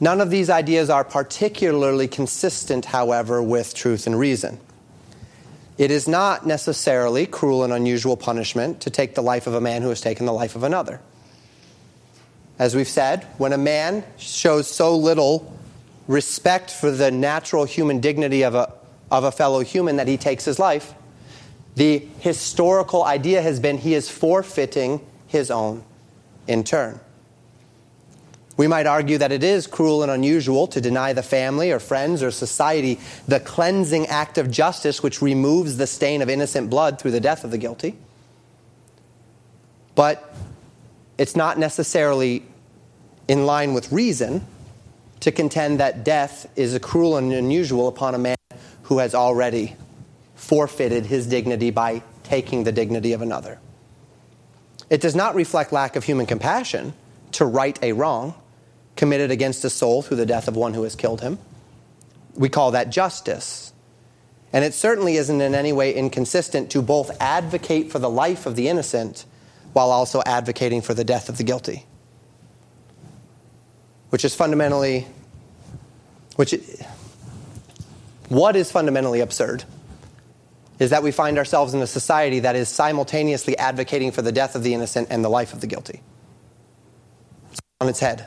None of these ideas are particularly consistent, however, with truth and reason. It is not necessarily cruel and unusual punishment to take the life of a man who has taken the life of another. As we've said, when a man shows so little respect for the natural human dignity of a, of a fellow human that he takes his life, the historical idea has been he is forfeiting his own in turn. We might argue that it is cruel and unusual to deny the family or friends or society the cleansing act of justice which removes the stain of innocent blood through the death of the guilty. But it's not necessarily in line with reason to contend that death is cruel and unusual upon a man who has already forfeited his dignity by taking the dignity of another. It does not reflect lack of human compassion to right a wrong committed against a soul through the death of one who has killed him. We call that justice. And it certainly isn't in any way inconsistent to both advocate for the life of the innocent while also advocating for the death of the guilty which is fundamentally, which, what is fundamentally absurd is that we find ourselves in a society that is simultaneously advocating for the death of the innocent and the life of the guilty. It's on its head.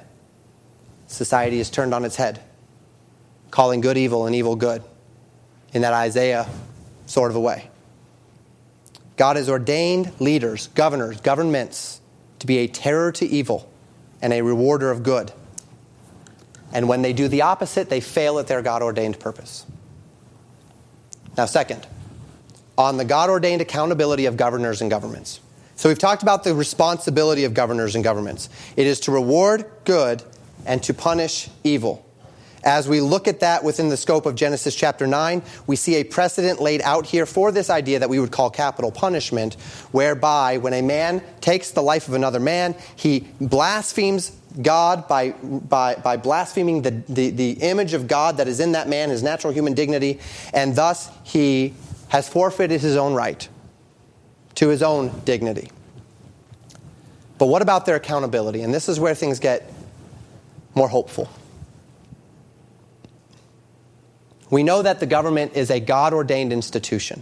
Society is turned on its head, calling good evil and evil good in that Isaiah sort of a way. God has ordained leaders, governors, governments to be a terror to evil and a rewarder of good. And when they do the opposite, they fail at their God ordained purpose. Now, second, on the God ordained accountability of governors and governments. So, we've talked about the responsibility of governors and governments it is to reward good and to punish evil. As we look at that within the scope of Genesis chapter 9, we see a precedent laid out here for this idea that we would call capital punishment, whereby when a man takes the life of another man, he blasphemes God by, by, by blaspheming the, the, the image of God that is in that man, his natural human dignity, and thus he has forfeited his own right to his own dignity. But what about their accountability? And this is where things get more hopeful. We know that the government is a God ordained institution.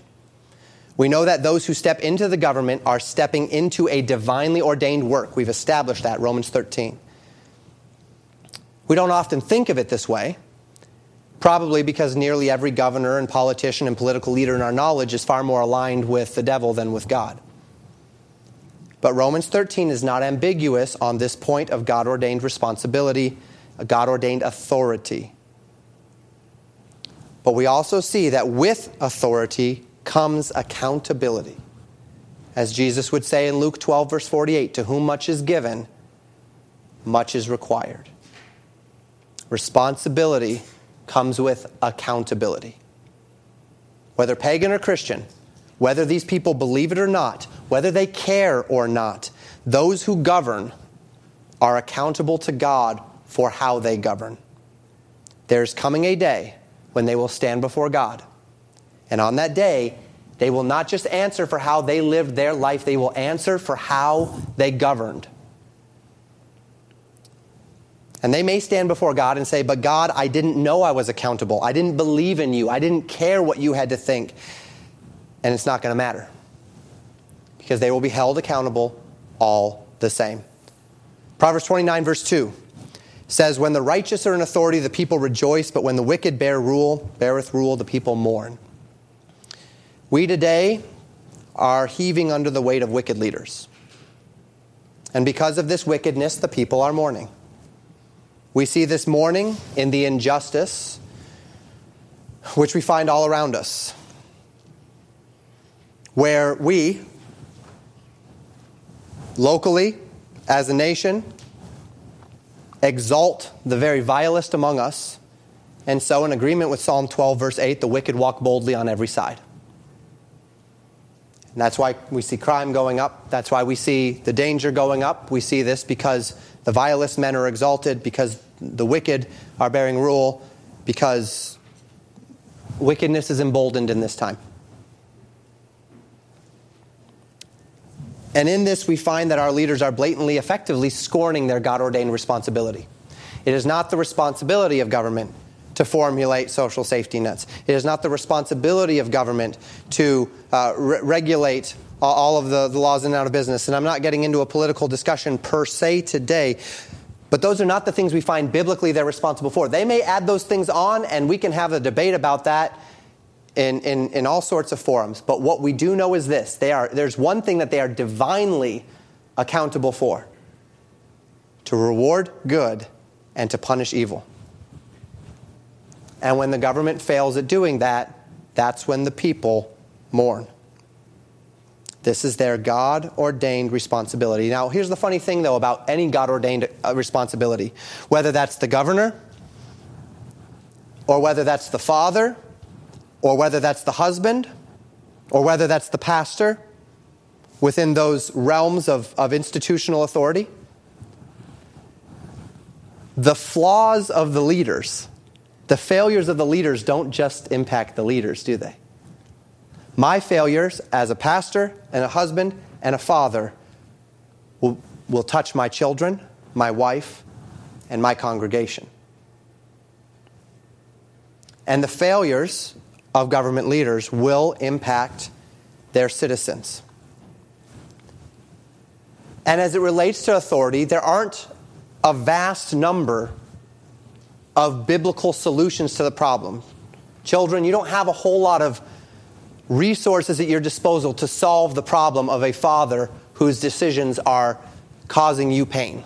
We know that those who step into the government are stepping into a divinely ordained work. We've established that, Romans 13. We don't often think of it this way, probably because nearly every governor and politician and political leader in our knowledge is far more aligned with the devil than with God. But Romans 13 is not ambiguous on this point of God ordained responsibility, a God ordained authority. But we also see that with authority comes accountability. As Jesus would say in Luke 12, verse 48, to whom much is given, much is required. Responsibility comes with accountability. Whether pagan or Christian, whether these people believe it or not, whether they care or not, those who govern are accountable to God for how they govern. There's coming a day when they will stand before God. And on that day, they will not just answer for how they lived their life, they will answer for how they governed. And they may stand before God and say, But God, I didn't know I was accountable. I didn't believe in you. I didn't care what you had to think. And it's not going to matter because they will be held accountable all the same. Proverbs 29, verse 2 says, When the righteous are in authority, the people rejoice, but when the wicked bear rule, beareth rule, the people mourn. We today are heaving under the weight of wicked leaders. And because of this wickedness, the people are mourning. We see this mourning in the injustice which we find all around us, where we, locally, as a nation, exalt the very vilest among us, and so, in agreement with Psalm 12, verse 8, the wicked walk boldly on every side. And that's why we see crime going up. That's why we see the danger going up. We see this because the vilest men are exalted, because the wicked are bearing rule, because wickedness is emboldened in this time. And in this, we find that our leaders are blatantly, effectively scorning their God ordained responsibility. It is not the responsibility of government to formulate social safety nets. It is not the responsibility of government to uh, re- regulate all of the, the laws in and out of business. And I'm not getting into a political discussion per se today, but those are not the things we find biblically they're responsible for. They may add those things on, and we can have a debate about that in, in, in all sorts of forums. But what we do know is this they are, there's one thing that they are divinely accountable for to reward good and to punish evil. And when the government fails at doing that, that's when the people mourn. This is their God ordained responsibility. Now, here's the funny thing, though, about any God ordained uh, responsibility whether that's the governor, or whether that's the father, or whether that's the husband, or whether that's the pastor within those realms of, of institutional authority. The flaws of the leaders, the failures of the leaders don't just impact the leaders, do they? My failures as a pastor and a husband and a father will, will touch my children, my wife, and my congregation. And the failures of government leaders will impact their citizens. And as it relates to authority, there aren't a vast number of biblical solutions to the problem. Children, you don't have a whole lot of resources at your disposal to solve the problem of a father whose decisions are causing you pain.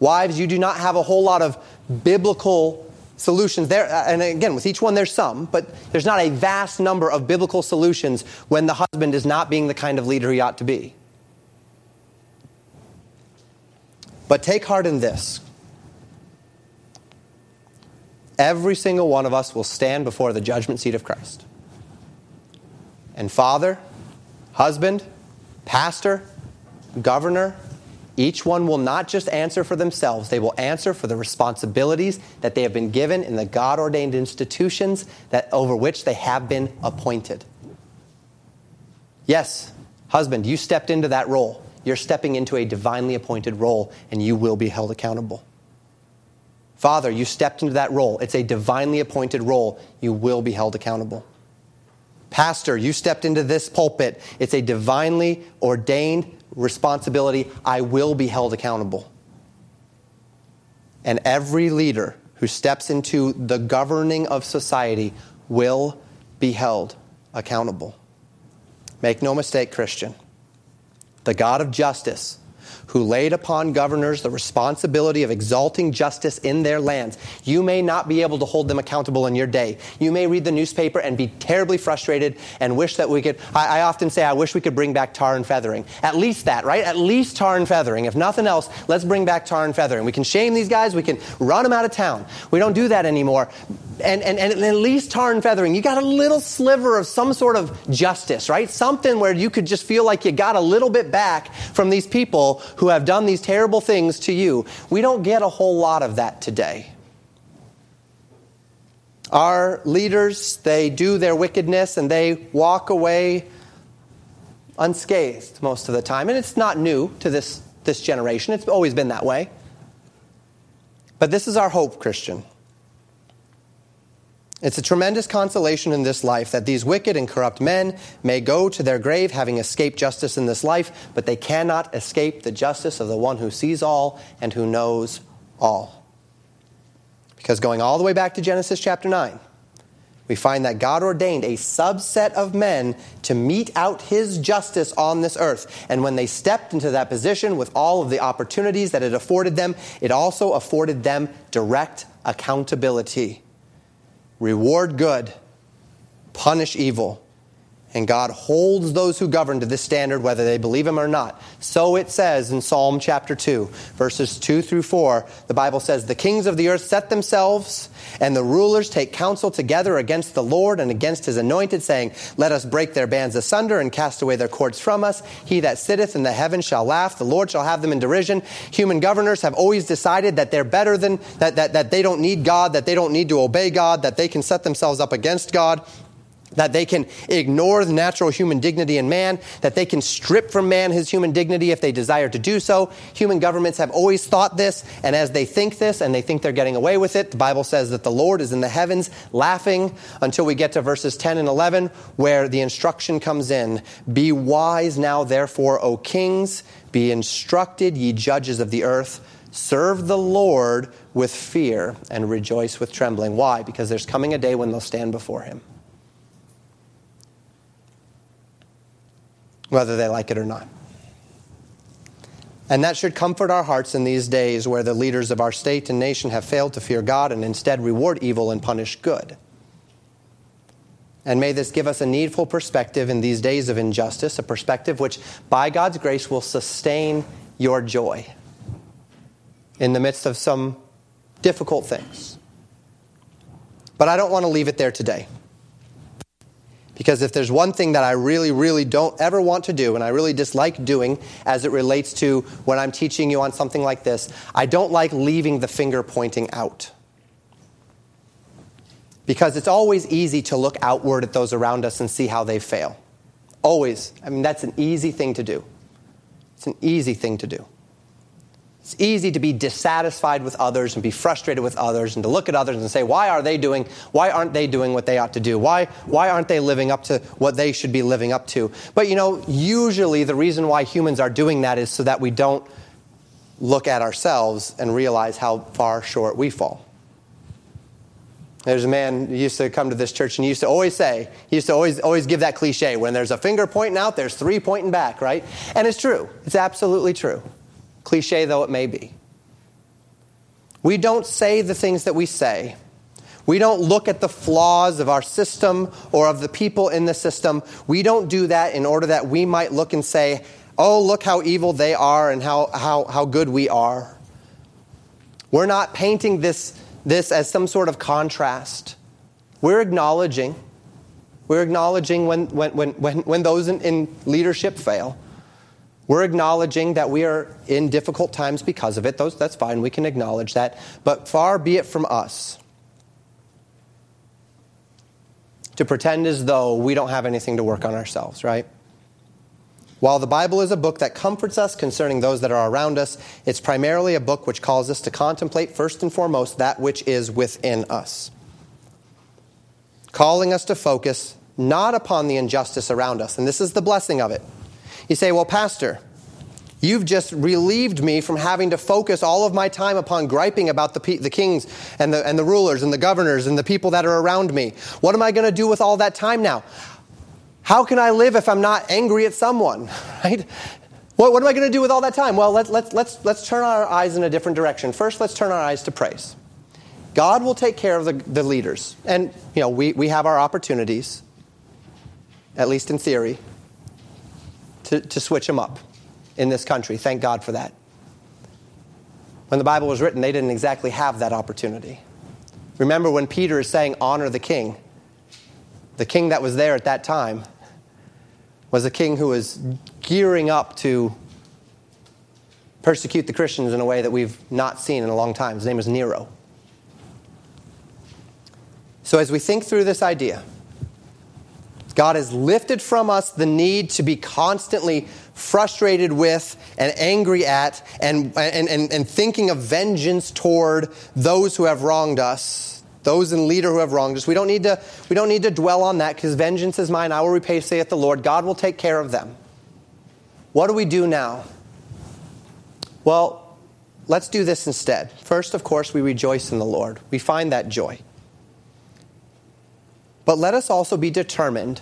Wives, you do not have a whole lot of biblical solutions there. Uh, and again, with each one, there's some, but there's not a vast number of biblical solutions when the husband is not being the kind of leader he ought to be. But take heart in this every single one of us will stand before the judgment seat of Christ. And father, husband, pastor, governor, each one will not just answer for themselves, they will answer for the responsibilities that they have been given in the God ordained institutions that, over which they have been appointed. Yes, husband, you stepped into that role. You're stepping into a divinely appointed role, and you will be held accountable. Father, you stepped into that role. It's a divinely appointed role. You will be held accountable. Pastor, you stepped into this pulpit. It's a divinely ordained responsibility. I will be held accountable. And every leader who steps into the governing of society will be held accountable. Make no mistake, Christian. The God of justice who laid upon governors the responsibility of exalting justice in their lands. You may not be able to hold them accountable in your day. You may read the newspaper and be terribly frustrated and wish that we could. I, I, often say, I wish we could bring back tar and feathering. At least that, right? At least tar and feathering. If nothing else, let's bring back tar and feathering. We can shame these guys, we can run them out of town. We don't do that anymore. And, and, and at least tar and feathering, you got a little sliver of some sort of justice, right? Something where you could just feel like you got a little bit back from these people who have done these terrible things to you. We don't get a whole lot of that today. Our leaders, they do their wickedness and they walk away unscathed most of the time. And it's not new to this, this generation, it's always been that way. But this is our hope, Christian. It's a tremendous consolation in this life that these wicked and corrupt men may go to their grave having escaped justice in this life, but they cannot escape the justice of the one who sees all and who knows all. Because going all the way back to Genesis chapter 9, we find that God ordained a subset of men to mete out his justice on this earth. And when they stepped into that position with all of the opportunities that it afforded them, it also afforded them direct accountability reward good, punish evil. And God holds those who govern to this standard, whether they believe Him or not. So it says in Psalm chapter 2, verses 2 through 4, the Bible says, The kings of the earth set themselves, and the rulers take counsel together against the Lord and against His anointed, saying, Let us break their bands asunder and cast away their cords from us. He that sitteth in the heavens shall laugh, the Lord shall have them in derision. Human governors have always decided that they're better than, that, that, that they don't need God, that they don't need to obey God, that they can set themselves up against God that they can ignore the natural human dignity in man, that they can strip from man his human dignity if they desire to do so. Human governments have always thought this, and as they think this and they think they're getting away with it, the Bible says that the Lord is in the heavens laughing until we get to verses 10 and 11, where the instruction comes in Be wise now, therefore, O kings, be instructed, ye judges of the earth. Serve the Lord with fear and rejoice with trembling. Why? Because there's coming a day when they'll stand before him. Whether they like it or not. And that should comfort our hearts in these days where the leaders of our state and nation have failed to fear God and instead reward evil and punish good. And may this give us a needful perspective in these days of injustice, a perspective which, by God's grace, will sustain your joy in the midst of some difficult things. But I don't want to leave it there today. Because if there's one thing that I really, really don't ever want to do, and I really dislike doing as it relates to when I'm teaching you on something like this, I don't like leaving the finger pointing out. Because it's always easy to look outward at those around us and see how they fail. Always. I mean, that's an easy thing to do. It's an easy thing to do. It's easy to be dissatisfied with others and be frustrated with others and to look at others and say, why are they doing, why aren't they doing what they ought to do? Why, why aren't they living up to what they should be living up to? But you know, usually the reason why humans are doing that is so that we don't look at ourselves and realize how far short we fall. There's a man who used to come to this church and he used to always say, he used to always, always give that cliche when there's a finger pointing out, there's three pointing back, right? And it's true. It's absolutely true cliche though it may be. We don't say the things that we say. We don't look at the flaws of our system or of the people in the system. We don't do that in order that we might look and say, oh, look how evil they are and how, how, how good we are. We're not painting this, this as some sort of contrast. We're acknowledging, we're acknowledging when, when, when, when, when those in, in leadership fail. We're acknowledging that we are in difficult times because of it. Those, that's fine. We can acknowledge that. But far be it from us to pretend as though we don't have anything to work on ourselves, right? While the Bible is a book that comforts us concerning those that are around us, it's primarily a book which calls us to contemplate first and foremost that which is within us. Calling us to focus not upon the injustice around us. And this is the blessing of it. You say, Well, Pastor, You've just relieved me from having to focus all of my time upon griping about the, the kings and the, and the rulers and the governors and the people that are around me. What am I going to do with all that time now? How can I live if I'm not angry at someone? Right? What, what am I going to do with all that time? Well, let's, let's, let's, let's turn our eyes in a different direction. First, let's turn our eyes to praise. God will take care of the, the leaders. And, you know, we, we have our opportunities, at least in theory, to, to switch them up in this country. Thank God for that. When the Bible was written, they didn't exactly have that opportunity. Remember when Peter is saying, honor the king? The king that was there at that time was a king who was gearing up to persecute the Christians in a way that we've not seen in a long time. His name was Nero. So, as we think through this idea, God has lifted from us the need to be constantly frustrated with and angry at and, and, and, and thinking of vengeance toward those who have wronged us, those in leader who have wronged us. We don't need to, we don't need to dwell on that because vengeance is mine. I will repay, saith the Lord. God will take care of them. What do we do now? Well, let's do this instead. First, of course, we rejoice in the Lord. We find that joy. But let us also be determined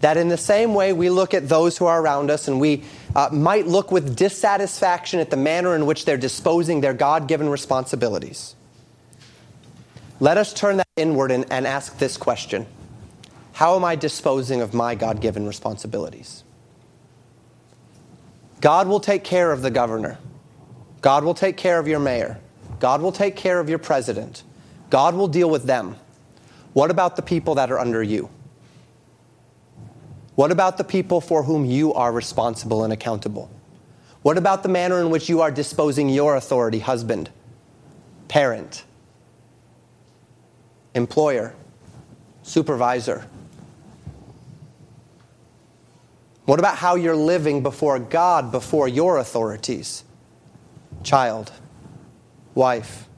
that in the same way we look at those who are around us and we uh, might look with dissatisfaction at the manner in which they're disposing their God given responsibilities. Let us turn that inward and, and ask this question How am I disposing of my God given responsibilities? God will take care of the governor. God will take care of your mayor. God will take care of your president. God will deal with them. What about the people that are under you? What about the people for whom you are responsible and accountable? What about the manner in which you are disposing your authority, husband, parent, employer, supervisor? What about how you're living before God, before your authorities? Child, wife,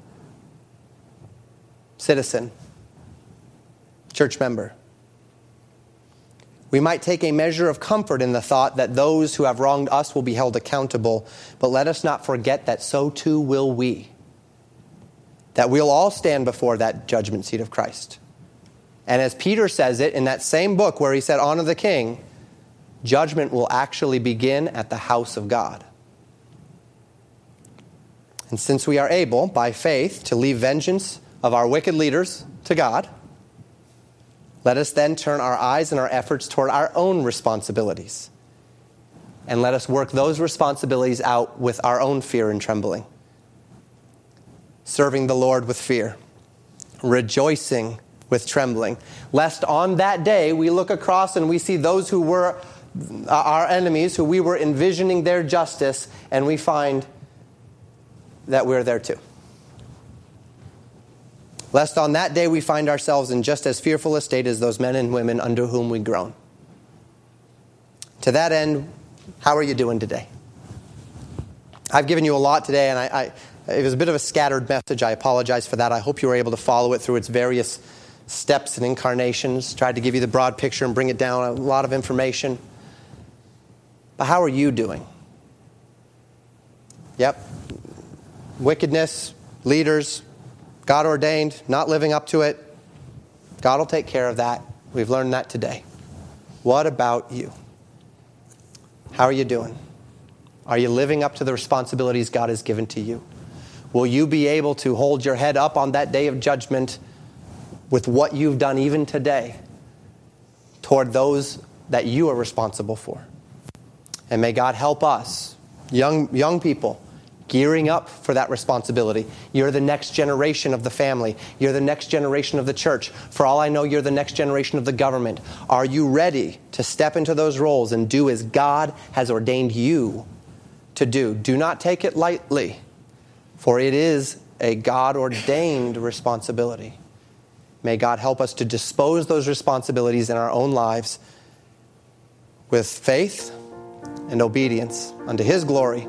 citizen, church member. We might take a measure of comfort in the thought that those who have wronged us will be held accountable, but let us not forget that so too will we. That we'll all stand before that judgment seat of Christ. And as Peter says it in that same book where he said, Honor the king, judgment will actually begin at the house of God. And since we are able, by faith, to leave vengeance of our wicked leaders to God, let us then turn our eyes and our efforts toward our own responsibilities. And let us work those responsibilities out with our own fear and trembling. Serving the Lord with fear, rejoicing with trembling, lest on that day we look across and we see those who were uh, our enemies, who we were envisioning their justice, and we find that we're there too lest on that day we find ourselves in just as fearful a state as those men and women under whom we groan. To that end, how are you doing today? I've given you a lot today, and I, I, it was a bit of a scattered message. I apologize for that. I hope you were able to follow it through its various steps and incarnations. Tried to give you the broad picture and bring it down, a lot of information. But how are you doing? Yep. Wickedness, leaders, God ordained, not living up to it. God will take care of that. We've learned that today. What about you? How are you doing? Are you living up to the responsibilities God has given to you? Will you be able to hold your head up on that day of judgment with what you've done even today toward those that you are responsible for? And may God help us, young, young people, gearing up for that responsibility. You're the next generation of the family. You're the next generation of the church. For all I know, you're the next generation of the government. Are you ready to step into those roles and do as God has ordained you to do? Do not take it lightly, for it is a God ordained responsibility. May God help us to dispose those responsibilities in our own lives with faith and obedience unto His glory